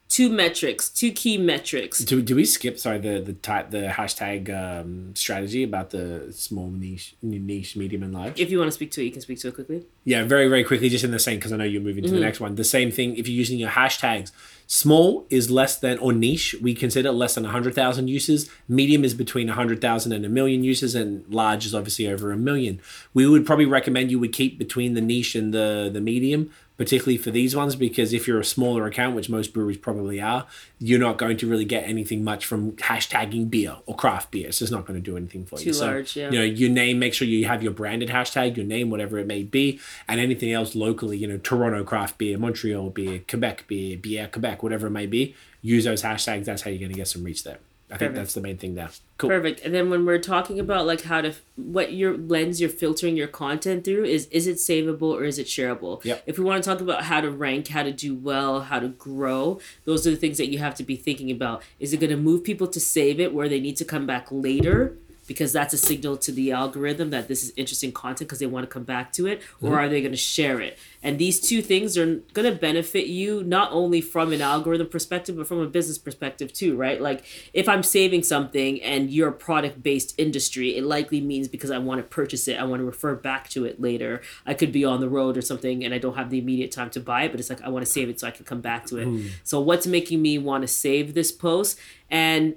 two metrics, two key metrics. Do, do we skip sorry the the type the hashtag um, strategy about the small niche niche medium and large? If you want to speak to it, you can speak to it quickly. Yeah, very, very quickly, just in the same, because I know you're moving to the next one. The same thing, if you're using your hashtags, small is less than, or niche, we consider less than 100,000 uses. Medium is between 100,000 and a million uses, and large is obviously over a million. We would probably recommend you would keep between the niche and the, the medium, particularly for these ones, because if you're a smaller account, which most breweries probably are, you're not going to really get anything much from hashtagging beer or craft beer. It's just not going to do anything for you. Too So, large, yeah. You know, your name, make sure you have your branded hashtag, your name, whatever it may be, and anything else locally, you know, Toronto craft beer, Montreal beer, Quebec beer, beer Quebec, whatever it may be, use those hashtags. That's how you're going to get some reach there. I think that's the main thing now. Cool. Perfect. And then when we're talking about like how to what your lens you're filtering your content through is is it savable or is it shareable? Yep. If we want to talk about how to rank, how to do well, how to grow, those are the things that you have to be thinking about. Is it going to move people to save it where they need to come back later? Because that's a signal to the algorithm that this is interesting content because they want to come back to it, or mm-hmm. are they going to share it? And these two things are going to benefit you not only from an algorithm perspective, but from a business perspective too, right? Like if I'm saving something and you're a product based industry, it likely means because I want to purchase it, I want to refer back to it later. I could be on the road or something and I don't have the immediate time to buy it, but it's like I want to save it so I can come back to it. So what's making me want to save this post? And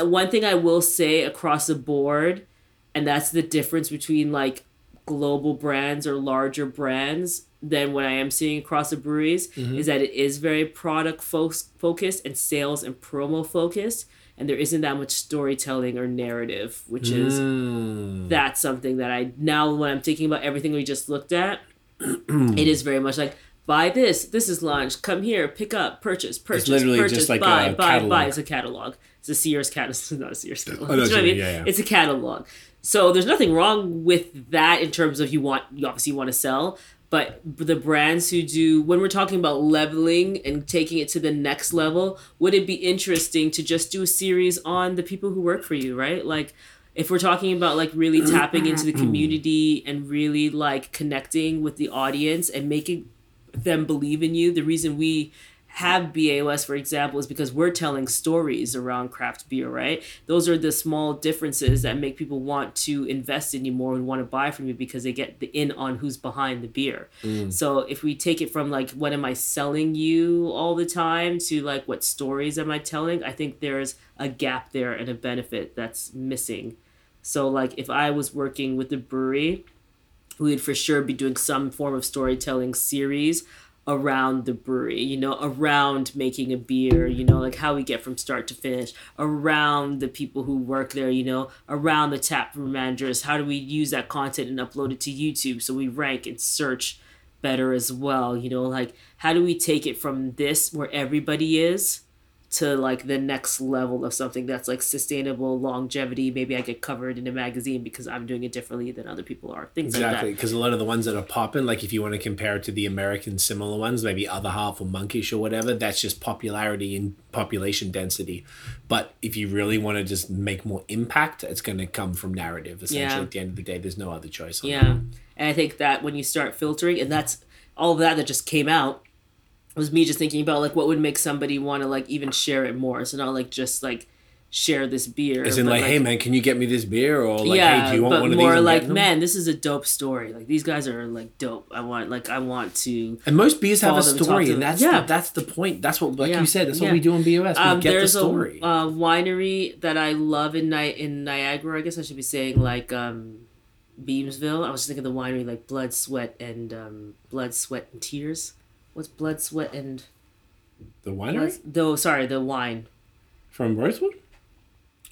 one thing I will say across the board, and that's the difference between like global brands or larger brands than what I am seeing across the breweries, is that it is very product fo- focused and sales and promo focused. And there isn't that much storytelling or narrative, which is Mm. that's something that I now when I'm thinking about everything we just looked at, *clears throat* it is very much like buy this, this is launched, come here, pick up, purchase, purchase, it's literally purchase, just like buy, a buy, buy. It's a catalog. It's a Sears catalog. It's *laughs* not a Sears catalog. I know You know I mean, yeah, yeah. It's a catalog. So there's nothing wrong with that in terms of you want you obviously want to sell, but the brands who do when we're talking about leveling and taking it to the next level, would it be interesting to just do a series on the people who work for you, right? Like if we're talking about like really tapping into the community and really like connecting with the audience and making them believe in you, the reason we have BAOS, for example, is because we're telling stories around craft beer, right? Those are the small differences that make people want to invest in you more and want to buy from you because they get the in on who's behind the beer. Mm. So if we take it from like, what am I selling you all the time to like, what stories am I telling? I think there's a gap there and a benefit that's missing. So like, if I was working with the brewery, we would for sure be doing some form of storytelling series around the brewery, you know, around making a beer, you know, like how we get from start to finish, around the people who work there, you know, around the tap room managers. How do we use that content and upload it to YouTube so we rank and search better as well, you know, like how do we take it from this where everybody is to like the next level of something that's like sustainable longevity maybe i get covered in a magazine because i'm doing it differently than other people are things Exactly, like that because a lot of the ones that are popping, like if you want to compare it to the American similar ones, maybe Other Half or Monkish or whatever, that's just popularity and population density. But if you really want to just make more impact, it's going to come from narrative. Essentially, Yeah. at the end of the day, there's no other choice. Yeah. And I think that when you start filtering, and that's all of that that just came out was me just thinking about like what would make somebody want to like even share it more. So not like just like share this beer. As in, but, like, hey man, can you get me this beer? Or like, yeah, hey, do you want but one of these? more like, man, this is a dope story. Like these guys are like dope. I want like I want to. And most beers have a them, story, to and that's Yeah. the, that's the point. That's what, like Yeah. you said, that's Yeah. what we do in BOS. We Um, get the there's a story. uh, winery that I love in Ni- in Niagara. I guess I should be saying like um, Beamsville. I was thinking of the winery like Blood, Sweat, and um, Blood, Sweat, and Tears. What's Blood, Sweat, and the winery though? Sorry, the wine. from Rosewood.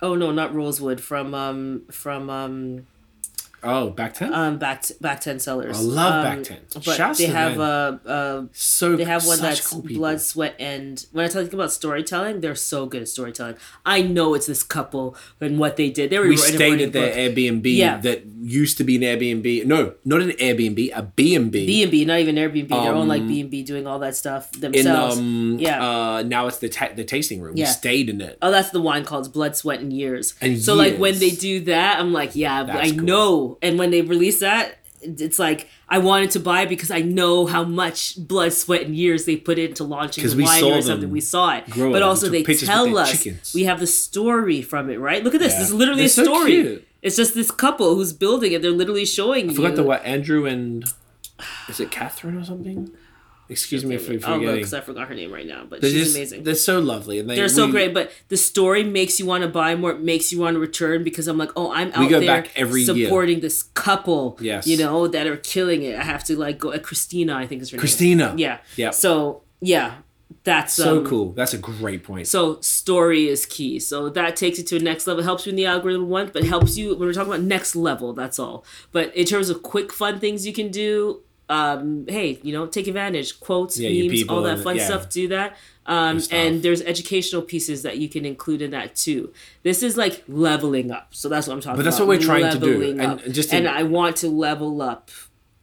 Oh no, not Rosewood. From um from um Oh, back ten. um back t- back ten Cellars. I love um, Back 10. But Shouts they to have them. a, a so they have one that's cool blood, sweat, and when I talk about storytelling, they're so good at storytelling. I know it's this couple and what they did. They were We stayed at their. Airbnb Yeah. that used to be an Airbnb. No, not an Airbnb, a B and B. B and B, not even Airbnb. They're on like Um, B and B, doing all that stuff In themselves. um, Yeah. Uh, now it's the ta- the tasting room. Yeah. We stayed in it. Oh, that's the wine called Blood, Sweat, and Years. And so like when they do that, I'm like, yeah, That's I cool. know. And when they release that, it's like I wanted to buy it because I know how much blood, sweat, and years they put into launching the wine or something. We saw it, but also they tell us chickens. we have the story from it, right? Look at this. Yeah. This is literally They're a so story. cute. It's just this couple who's building it. They're literally showing you. I forgot you. the what Andrew and is it Catherine or something? Excuse me for I'll look forgetting. because I forgot her name right now, but They're she's just- amazing. They're so lovely, and they, They're so we- great, but the story makes you want to buy more. It makes you want to return because I'm like, oh, I'm out there every year. supporting this couple. Yes. you know that are killing it. I have to like go. Uh, Christina, I think is her Christina. name. Yeah, Yeah. So yeah, that's So um, cool. That's a great point. So story is key. So that takes it to a next level. It helps you in the algorithm one, but helps you when we're talking about next level. That's all. But in terms of quick fun things you can do, um, hey, you know, take advantage. Quotes, Yeah, memes, all that and- fun yeah. stuff. Do that. Um, and there's educational pieces that you can include in that too. This is like leveling up. So that's what I'm talking about. But that's about. what we're trying to do. Leveling And just to- and I want to level up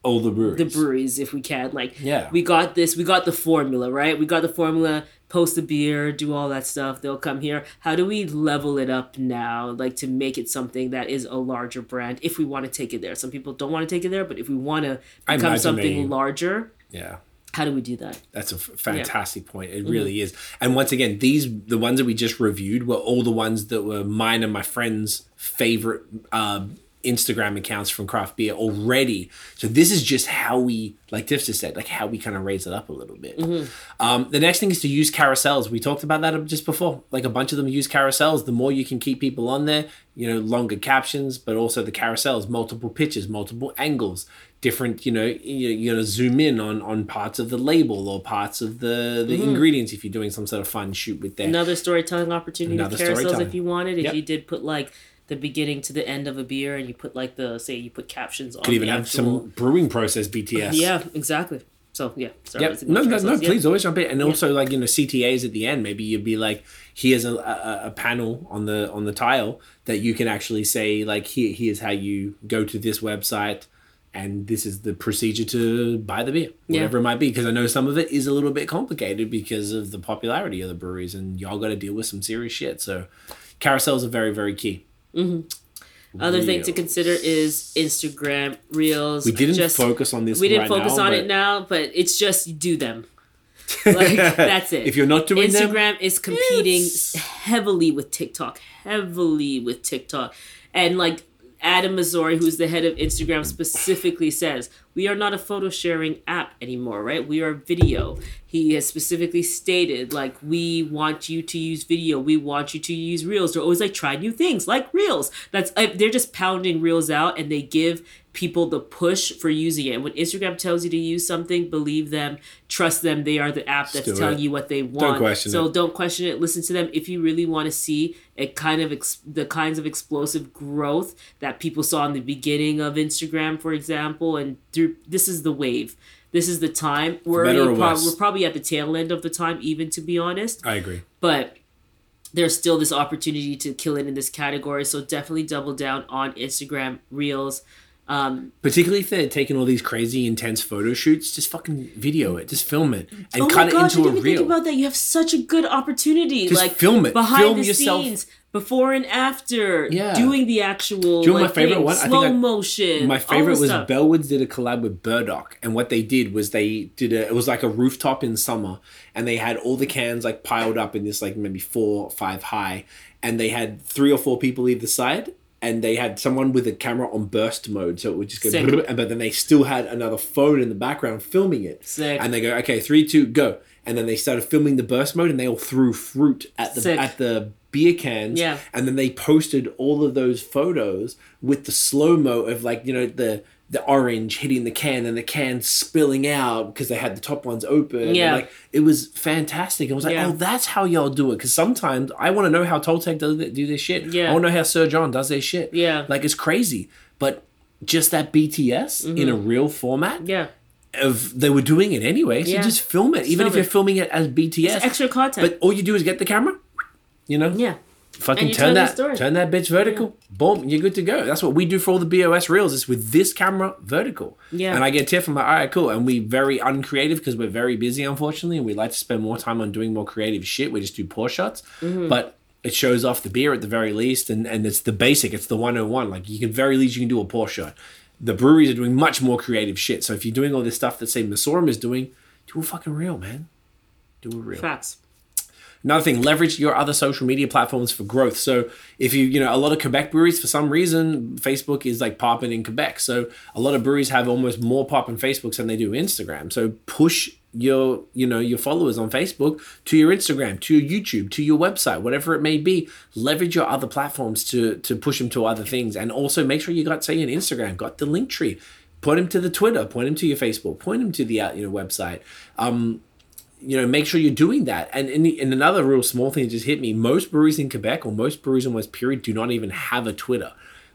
All the breweries. the breweries if we can. Like, Yeah. we got this. We got the formula, right? We got the formula. Post the beer, do all that stuff. They'll come here. How do we level it up now, like to make it something that is a larger brand? If we want to take it there, some people don't want to take it there, but if we want to become something they- larger, yeah. how do we do that? That's a f- fantastic point. Mm-hmm. It really is. And once again, these the ones that we just reviewed were all the ones that were mine and my friends' favorite um, Instagram accounts from craft beer already. So this is just how we, like Tiff just said, like how we kind of raise it up a little bit. Mm-hmm. Um, the next thing is to use carousels. We talked about that just before. Like a bunch of them use carousels. The more you can keep people on there, you know, longer captions, but also the carousels, multiple pictures, multiple angles, different. You know, you- you're gonna zoom in on on parts of the label or parts of the the ingredients if you're doing some sort of fun shoot with there. Another storytelling opportunity Another with carousels if you wanted. If Yep. you did put like the beginning to the end of a beer and you put like the say you put captions on Could even have actual, some brewing process BTS. Yeah, exactly. So yeah, sorry, Yep. No, no, no. carousels. Yeah. Please always jump in, and also like you know CTAs at the end. Maybe you'd be like, here's a, a, a panel on the on the tile that you can actually say like, here here's how you go to this website, and this is the procedure to buy the beer, Yeah. whatever it might be. Because I know some of it is a little bit complicated because of the popularity of the breweries, and y'all got to deal with some serious shit. So, carousels are very very key. Mm-hmm. Other thing to consider is Instagram Reels. We didn't Just- focus on this. We didn't right focus now, on but it now, but it's just do them. *laughs* Like that's it. If you're not doing them, Instagram is competing it's- heavily with TikTok, heavily with TikTok, and like Adam Mosseri, who's the head of Instagram, specifically says we are not a photo sharing app anymore, right? We are video. He has specifically stated like we want you to use video, we want you to use reels. They're always like try new things like reels. That's uh, they're just pounding reels out, and they give people the push for using it. When Instagram tells you to use something, believe them, trust them. They are the app that's telling it. you what they want. question so it. don't question it. Listen to them if you really want to see a kind of ex- the kinds of explosive growth that people saw in the beginning of Instagram, for example. And through this is the wave. This is the time. We're already we're probably at the tail end of the time, even to be honest I agree. but there's still this opportunity to kill it in this category. So definitely double down on Instagram Reels. Um, Particularly if they're taking all these crazy intense photo shoots, just fucking video it, just film it, and oh cut my it gosh, I into a didn't even reel. think about that. You have such a good opportunity. Just like film it. behind Film the yourself. scenes, before and after. Yeah. doing the actual. Do you know my favorite one? I think Slow I- motion. My favorite was stuff. Bellwoods did a collab with Burdock, and what they did was they did a. It was like a rooftop in summer, and they had all the cans like piled up in this like maybe four or five high, and they had three or four people either side, and they had someone with a camera on burst mode, so it would just go. Sick. and but then they still had another phone in the background filming it, Sick. and they go okay three two go, and then they started filming the burst mode, and they all threw fruit at the Sick. at the beer cans, Yeah. and then they posted all of those photos with the slow mo of like you know the the orange hitting the can and the can spilling out because they had the top ones open. And, Yeah. like it was fantastic. I was like, Yeah. oh, that's how y'all do it. Because sometimes I want to know how Toltec does it, do this shit. Yeah. I want to know how Sir John does their shit. Yeah. like it's crazy. But just that BTS in a real format Mm-hmm. Yeah, of they were doing it anyway. So Yeah. just film it, even film if you're it. filming it as BTS. It's extra content. But all you do is get the camera. You know, yeah, fucking you turn that story. turn that bitch vertical boom you're good to go that's what we do for all the bos reels is with this camera vertical Yeah. and i get tiff i'm like all right cool and we very uncreative because we're very busy unfortunately and we like to spend more time on doing more creative shit we just do poor shots Mm-hmm. but it shows off the beer at the very least and and it's the basic it's the 101 like you can very least you can do a poor shot the breweries are doing much more creative shit so if you're doing all this stuff that say Messorem is doing do a fucking reel man do a reel facts. Another thing, leverage your other social media platforms for growth. So if you, you know, a lot of Quebec breweries, for some reason, Facebook is like popping in Quebec. So a lot of breweries have almost more pop in Facebook than they do Instagram. So push your, you know, your followers on Facebook to your Instagram, to your YouTube, to your website, whatever it may be. Leverage your other platforms to to push them to other things, and also make sure you got say an Instagram, got the Linktree. Point them to the Twitter, point them to your Facebook, point them to the uh, you know website. Um, you know, make sure you're doing that. And in, in another real small thing that just hit me, most breweries in Quebec or most breweries in West Period do not even have a Twitter.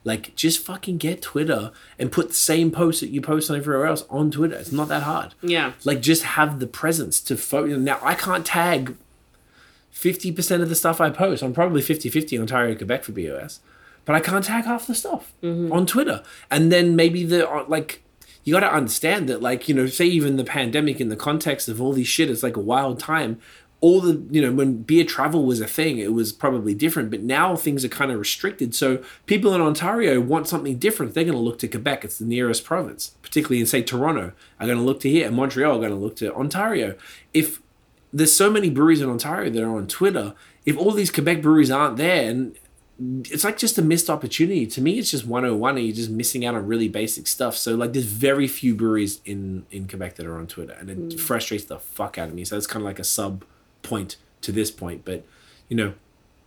Like, just fucking get Twitter and put the same post that you post on everywhere else on Twitter. It's not that hard. Yeah. Like, just have the presence to photo. Now, I can't tag 50% of the stuff I post. I'm probably 50 50 Ontario, Quebec for BOS. But I can't tag half the stuff on Twitter. And then maybe the, uh, like, you got to understand that, like, you know, say even the pandemic in the context of all these shit, it's like a wild time. All the, you know, when beer travel was a thing, it was probably different, but now things are kind of restricted. So people in Ontario want something different. They're going to look to Quebec. It's the nearest province, particularly in, say, Toronto, are going to look to here. And Montreal are going to look to Ontario. If there's so many breweries in Ontario that are on Twitter, if all these Quebec breweries aren't there, and it's like just a missed opportunity. To me, it's just 101 and you're just missing out on really basic stuff. So like there's very few breweries in in Quebec that are on Twitter and it mm. frustrates the fuck out of me. So it's kind of like a sub point to this point, but you know,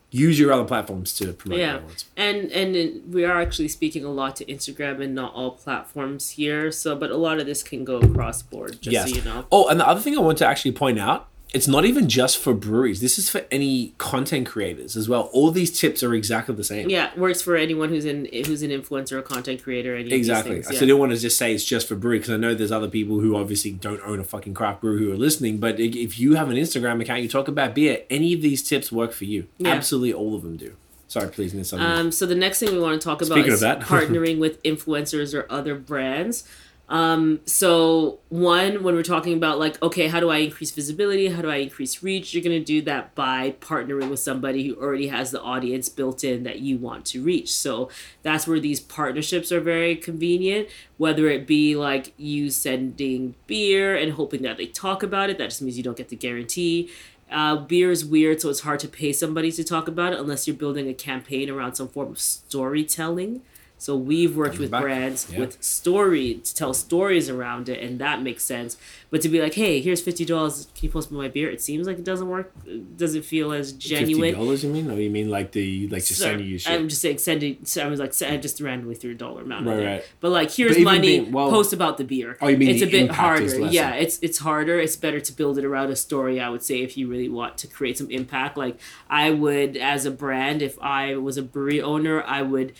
use your other platforms to promote Yeah, and and we are actually speaking a lot to Instagram and not all platforms here. So, but a lot of this can go across board. Just Yes. so you know. Oh, and the other thing I want to actually point out, it's not even just for breweries. This is for any content creators as well. All these tips are exactly the same. Yeah, works for anyone who's in who's an influencer or content creator. Any Exactly. Of these So I yeah. didn't want to just say it's just for brewery because I know there's other people who obviously don't own a fucking craft brew who are listening. But if you have an Instagram account, you talk about beer, any of these tips work for you. Yeah. Absolutely all of them do. Sorry, please. Um, so the next thing we want to talk about Speaking is of that. *laughs* partnering with influencers or other brands. Um, so one, when we're talking about like, okay, how do I increase visibility? How do I increase reach? You're gonna do that by partnering with somebody who already has the audience built in that you want to reach. So that's where these partnerships are very convenient. Whether it be like you sending beer and hoping that they talk about it, that just means you don't get the guarantee. Uh, beer is weird, so it's hard to pay somebody to talk about it unless you're building a campaign around some form of storytelling. So we've worked with back. brands Yeah. with story to tell stories around it, and that makes sense. But to be like, hey, here's fifty dollars. Can you post me my beer? It seems like it doesn't work. It doesn't feel as Fifty genuine. dollars, you mean? Or you mean like the like just So, sending you shit? I'm just saying, sending. So I was like, I just randomly threw a dollar amount. Right, right. But like, here's But money. being- well- post about the beer. Oh, you mean it's a bit harder? Yeah, it's it's harder. It's better to build it around a story. I would say if you really want to create some impact. Like I would, as a brand, if I was a brewery owner, I would,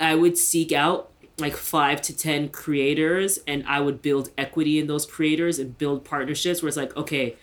I would seek out like five to ten creators, and I would build equity in those creators and build partnerships where it's like, okay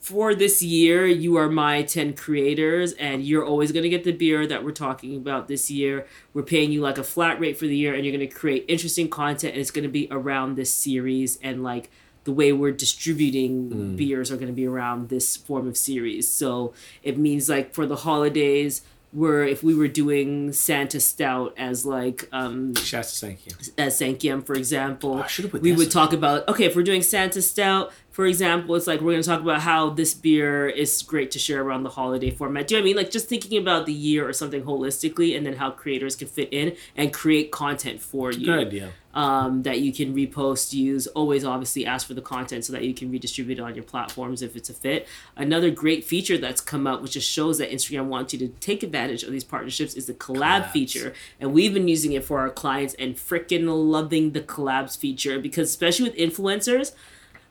for this year, you are my 10 creators, and you're always going to get the beer that we're talking about this year. We're paying you like a flat rate for the year, and you're going to create interesting content, and it's going to be around this series. And like the way we're distributing mm. beers are going to be around this form of series. So it means like for the holidays, where if we were doing Santa Stout as like um Shouts to as Sankyam, for example, Oh, we would talk about okay, if we're doing Santa Stout, for example, it's like we're gonna talk about how this beer is great to share around the holiday format. Do you know what I mean? Like just thinking about the year or something holistically, and then how creators can fit in and create content for you Good idea. um, that you can repost, use. Always, obviously, ask for the content so that you can redistribute it on your platforms if it's a fit. Another great feature that's come out, which just shows that Instagram wants you to take advantage of these partnerships, is the collab Collabs. feature. And we've been using it for our clients and freaking loving the collabs feature because, especially with influencers,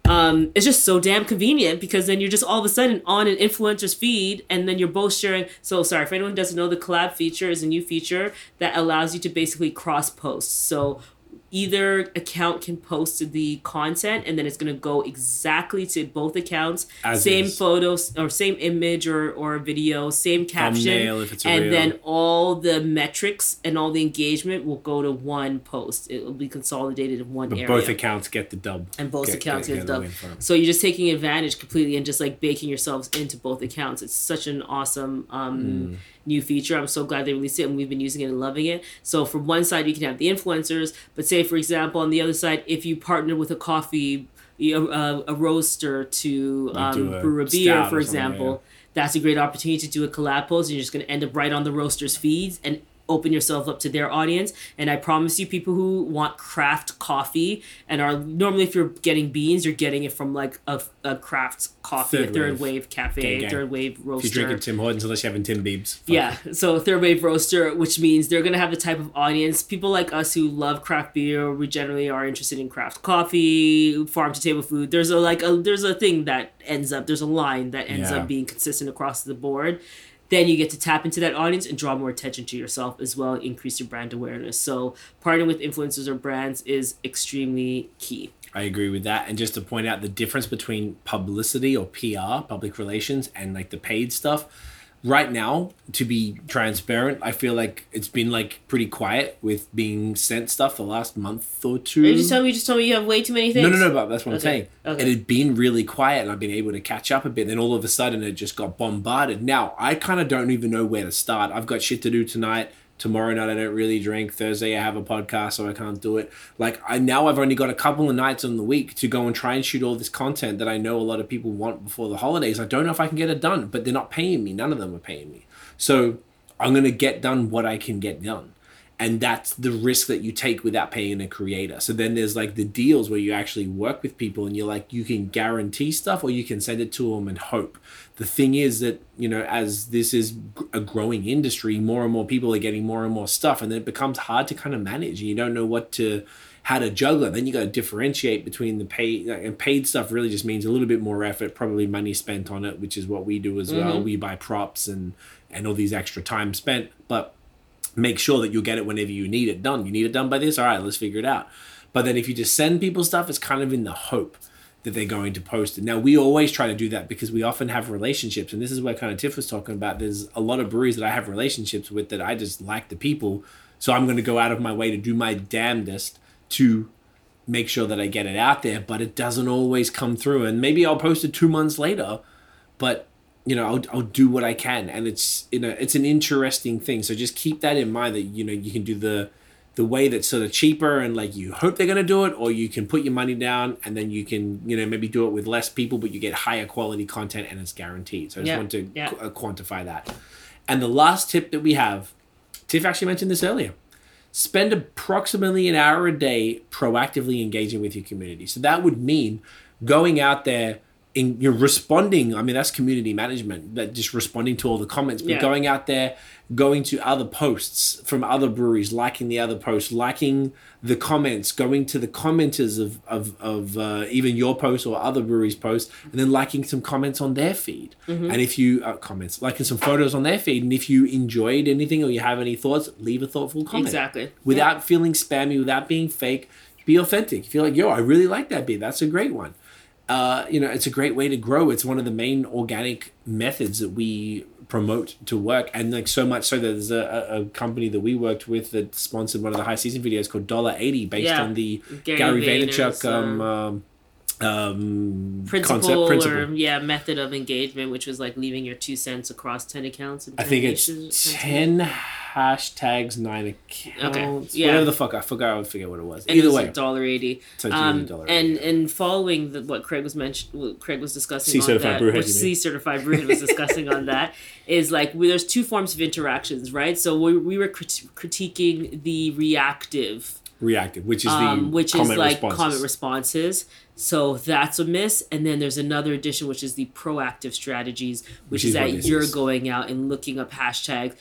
um, it's just so damn convenient because then you're just all of a sudden on an influencer's feed and then you're both sharing. So, sorry, if anyone doesn't know, the collab feature is a new feature that allows you to basically cross post. So, either account can post the content and then it's going to go exactly to both accounts As same is. photos or same image or, or video same caption Thumbnail if it's and reel. then all the metrics and all the engagement will go to one post it will be consolidated in one But area both accounts get the dub. and both Get- accounts get- get, get the done. win from it. So you're just taking advantage completely and just like baking yourselves into both accounts. It's such an awesome um, Mm. New feature. I'm so glad they released it and we've been using it and loving it. So from one side you can have the influencers, but say for example on the other side if you partner with a coffee uh, a roaster to um, a brew a beer, for example, that's a great opportunity to do a collab post. And you're just going to end up right on the roaster's feeds and open yourself up to their audience. And I promise you, people who want craft coffee and are normally, if you're getting beans, you're getting it from like a, a craft coffee, Third a third wave. wave, cafe, Gang, gang. third wave If roaster. you're drinking Tim Hortons, unless you're having Tim Biebs. Yeah, so third wave roaster, which means they're gonna have the type of audience people like us who love craft beer. We generally are interested in craft coffee, farm to table food. There's a like a there's a thing that ends up there's a line that ends Yeah. up being consistent across the board. Then you get to tap into that audience and draw more attention to yourself as well, increase your brand awareness. So partnering with influencers or brands is extremely key. I agree with that. And just to point out the difference between publicity or PR, public relations, and like the paid stuff. Right now, to be transparent, I feel like it's been like pretty quiet with being sent stuff the last month or two. You just telling me you just told me you have way too many things? No, no, no, but that's what I'm saying. okay. It had been really quiet and I've been able to catch up a bit. Then all of a sudden it just got bombarded. Now, I kind of don't even know where to start. I've got shit to do tonight. Tomorrow night I don't really drink. Thursday I have a podcast, so I can't do it. Like I now I've only got a couple of nights in the week to go and try and shoot all this content that I know a lot of people want before the holidays. I don't know if I can get it done, but they're not paying me. None of them are paying me. So I'm gonna get done what I can get done and that's the risk that you take without paying a creator. So then there's like the deals where you actually work with people and you're like you can guarantee stuff or you can send it to them and hope. The thing is that you know as this is a growing industry more and more people are getting more and more stuff and then it becomes hard to kind of manage. And you don't know what to how to juggle. It then you got to differentiate between the paid and paid stuff really just means a little bit more effort probably money spent on it which is what we do as well. Mm-hmm. We buy props and and all these extra time spent. But make sure that you'll get it whenever you need it done. You need it done by this? All right, let's figure it out. But then if you just send people stuff, it's kind of in the hope that they're going to post it. Now, we always try to do that because we often have relationships. And this is where kind of Tiff was talking about. There's a lot of breweries that I have relationships with that I just like the people. So I'm going to go out of my way to do my damnedest to make sure that I get it out there, but it doesn't always come through. And maybe I'll post it two months later, but you know, I'll, I'll do what I can. And it's, you know, it's an interesting thing. So just keep that in mind that, you know, you can do the, the way that's sort of cheaper and like you hope they're going to do it, or you can put your money down and then you can, you know, maybe do it with less people, but you get higher quality content and it's guaranteed. So I just Yeah, want to yeah. qu- uh, quantify that. And the last tip that we have, Tiff actually mentioned this earlier. Spend approximately an hour a day proactively engaging with your community. So that would mean going out there in you're responding. I mean, that's community management, that just responding to all the comments, but Yeah. going out there, going to other posts from other breweries, liking the other posts, liking the comments, going to the commenters of of, of uh, even your post or other breweries' posts, and then liking some comments on their feed. Mm-hmm. And if you uh, comments, liking some photos on their feed, and if you enjoyed anything or you have any thoughts, leave a thoughtful comment Exactly. without feeling spammy, without being fake. Be authentic. Feel like, yo, I really like that beer. That's a great one. Uh, you know, it's a great way to grow. It's one of the main organic methods that we promote to work, and like so much so that there's a, a, company that we worked with that sponsored one of the high season videos called Dollar Eighty, based Yeah. on the Gary Gary, Vaynerchuk um, um, um, Principle, concept principle. or yeah, method of engagement, which was like leaving your two cents across ten accounts. And I think it's ten hashtags, nine accounts. Okay. yeah. Whatever the fuck, I forgot. I would forget what it was. And Either it was way, dollar eighty. So Um, and and following the, what Craig was mentioned, what Craig was discussing on C-certified that, which? C certified brewhead was discussing on that, *laughs* is like we, there's two forms of interactions, right? So we, we were crit- critiquing the reactive reactive, which is the um, which is comment like responses. comment responses. So that's a miss. And then there's another addition, which is the proactive strategies, which, Which is, is that you're is. going out and looking up hashtags.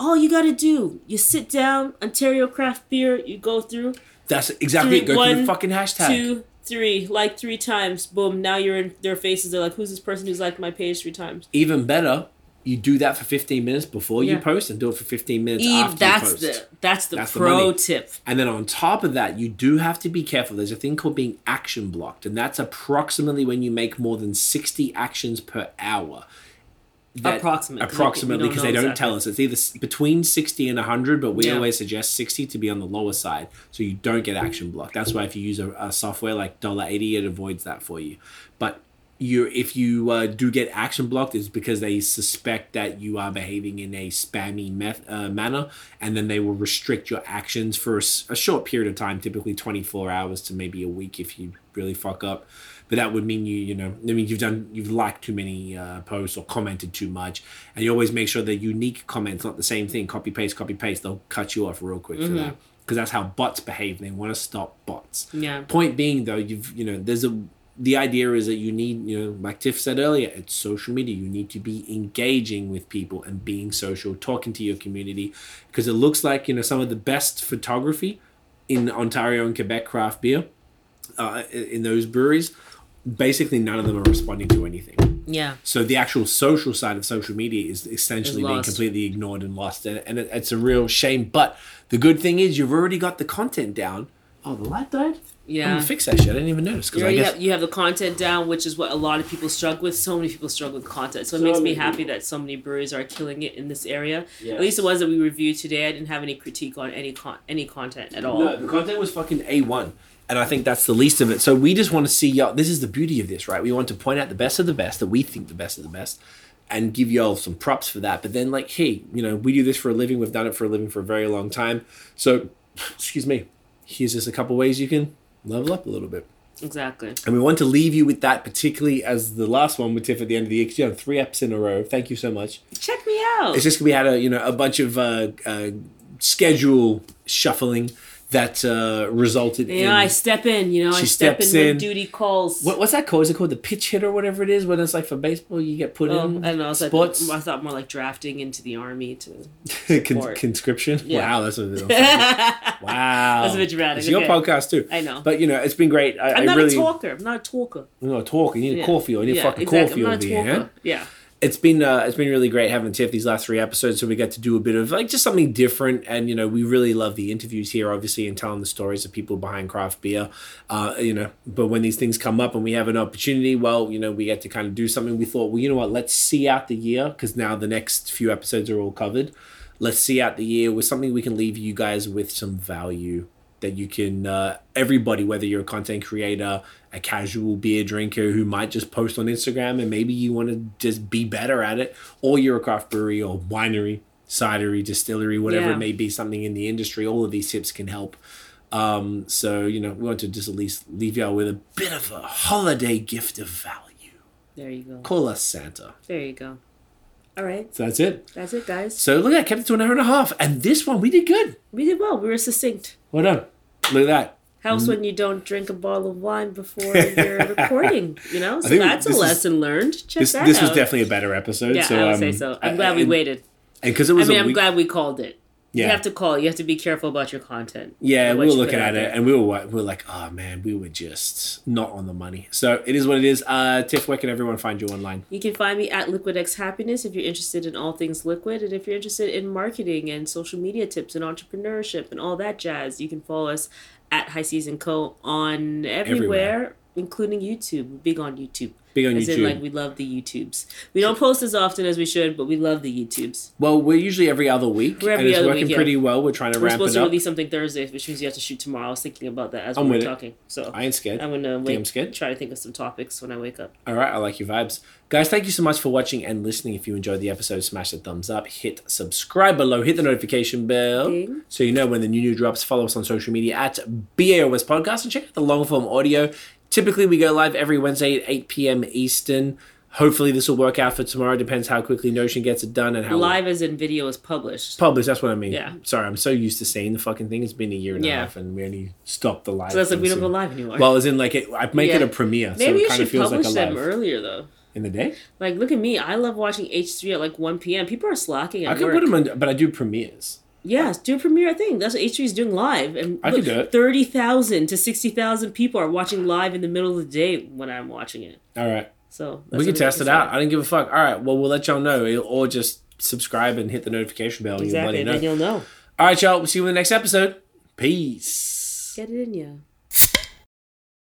All you got to do, you sit down, Ontario craft beer, you go through That's exactly three, it. Go through one, the fucking hashtag. two, three, like three times. Boom! Now you're in their faces. They're like, "Who's this person who's liked my page three times?" Even better, you do that for 15 minutes before you post and do it for 15 minutes Eve, after that's you post. the that's the That's the pro money. tip. And then on top of that, you do have to be careful. There's a thing called being action blocked, and that's approximately when you make more than 60 actions per hour. That- Approximately, 'cause we- we Approximately, because they don't exactly. tell us. It's either between 60 and 100, but we Yeah. always suggest 60 to be on the lower side so you don't get action blocked. That's why if you use a, a software like $1.80, it avoids that for you. But you if you uh, do get action blocked it's because they suspect that you are behaving in a spammy meth- uh, manner and then they will restrict your actions for a short period of time typically 24 hours to maybe a week if you really fuck up. But that would mean you you know i mean you've done you've liked too many uh, posts or commented too much and you always make sure the unique comments not the same thing. Copy paste copy paste. They'll cut you off real quick for that because that's how bots behave. They want to stop bots. Yeah. point being though you've you know there's a the idea is that you need you know like tiff said earlier it's social media you need to be engaging with people and being social talking to your community because it looks like you know some of the best photography in ontario and quebec craft beer uh, in those breweries basically none of them are responding to anything Yeah. so the actual social side of social media is essentially being completely ignored and lost, and, and it, it's a real shame. But the good thing is you've already got the content down. Oh, the light died. I'm Yeah. gonna fix that shit. I didn't even notice You because I guess have, you have the content down, which is what a lot of people struggle with. So many people struggle with content. So it So makes me many happy that so many breweries are killing it in this area. Yes. At least the ones that we reviewed today, I didn't have any critique on any con- any content at all. no, the content was fucking a one, and I think that's the least of it. So we just want to see y'all. This is the beauty of this, right? We want to point out the best of the best that we think the best of the best. And give y'all some props for that. But then, like, hey, you know, we do this for a living. We've done it for a living for a very long time. So, *laughs* excuse me. Here's just a couple ways you can level up a little bit. Exactly. And we want to leave you with that, particularly as the last one with Tiff at the end of the year. 'cause you had three eps in a row. Thank you so much. Check me out. It's just we had a you know a bunch of uh, uh, schedule shuffling that uh, resulted you in I step in. You know, I step in, steps when in. duty calls. what, what's that called? Is it called the pitch hit or whatever it is? When it's like for baseball, you get put Oh, in I don't know. It's like, sports I thought more like drafting into the army to. *laughs* Con- conscription. Yeah. Wow, that's a bit. *laughs* That's a bit dramatic. It's your okay. podcast too. I know. But you know, it's been great. I, I'm I not really, a talker. I'm not a talker. You're not talking. You need Yeah. coffee or you need yeah, fucking exactly. coffee over a here. talker. Yeah. It's been uh, it's been really great having Tiff these last three episodes. So we get to do a bit of like just something different, and you know we really love the interviews here, obviously, and telling the stories of people behind craft beer. Uh, you know, but when these things come up and we have an opportunity, well, you know, we get to kind of do something. We thought, well, you know what? Let's see out the year because now the next few episodes are all covered. Let's see out the year with something we can leave you guys with some value that you can uh, everybody whether you're a content creator a casual beer drinker who might just post on instagram and maybe you want to just be better at it or you're a craft brewery or winery cidery distillery whatever Yeah. it may be something in the industry all of these tips can help um, so you know we want to just at least leave y'all with a bit of a holiday gift of value There you go. call us santa There you go. All right. so that's it That's it, guys. so look at that, kept it to an hour and a half and this one we did good We did well. We were succinct. Well done look at that Helps Mm-hmm. when you don't drink a bottle of wine before *laughs* you're recording, you know? So that's a this is- lesson learned. Check this, that this out. was definitely a better episode Yeah, so I would um, say so. I'm glad we and- waited. and because it was, I mean, I'm week, glad we called it. You have to call. You have to be careful about your content. Yeah, we were looking at it and we were we were like, oh man, we were just not on the money. So it is what it is. Uh, Tiff, where can everyone find you online? You can find me at LiquidX Happiness if you're interested in all things liquid, and if you're interested in marketing and social media tips and entrepreneurship and all that jazz, you can follow us at High Season Co on everywhere, Everywhere. Including YouTube. Big on YouTube. Big on As YouTube. in, like, we love the YouTubes. We don't post as often as we should, but we love the YouTubes. well, we're usually every other week, We're and it's other working week, yeah. pretty well. We're trying to We're ramp supposed to release something Thursday, which means you have to shoot tomorrow. I was thinking about that as I'm we were with it. talking. So I ain't scared. I'm gonna wait. I'm scared. try to think of some topics when I wake up. All right, I like your vibes. Guys, thank you so much for watching and listening. If you enjoyed the episode, smash the thumbs up, hit subscribe below, hit the notification bell Ding. so you know when the new new drops. Follow us on social media at BAOS Podcast and check out the long form audio. Typically, we go live every Wednesday at 8 p.m. Eastern. Hopefully, this will work out for tomorrow. Depends how quickly Notion gets it done and how Live as in video is published. published. That's what I mean. Yeah. Sorry, I'm so used to saying the fucking thing. It's been a year and a half, and we only stopped the live. So that's like we don't go live anymore. Well, as in like it, I make it a premiere, so Maybe it you kind should of feels like publish a them live earlier though. in the day. Like, look at me. I love watching H3 at like 1 p.m. People are slacking at I could work. put them on, but I do premieres. Yes, do a premiere thing. That's what H3 is doing live. And I look, could do it. 30,000 to 60,000 people are watching live in the middle of the day when I'm watching it. All right, So we can test it out. I didn't give a fuck. All right, well we'll let y'all know, or just subscribe and hit the notification bell. Exactly. And Then you'll let you'll know. know. All right, y'all. We'll see you in the next episode. Peace. Get it in ya.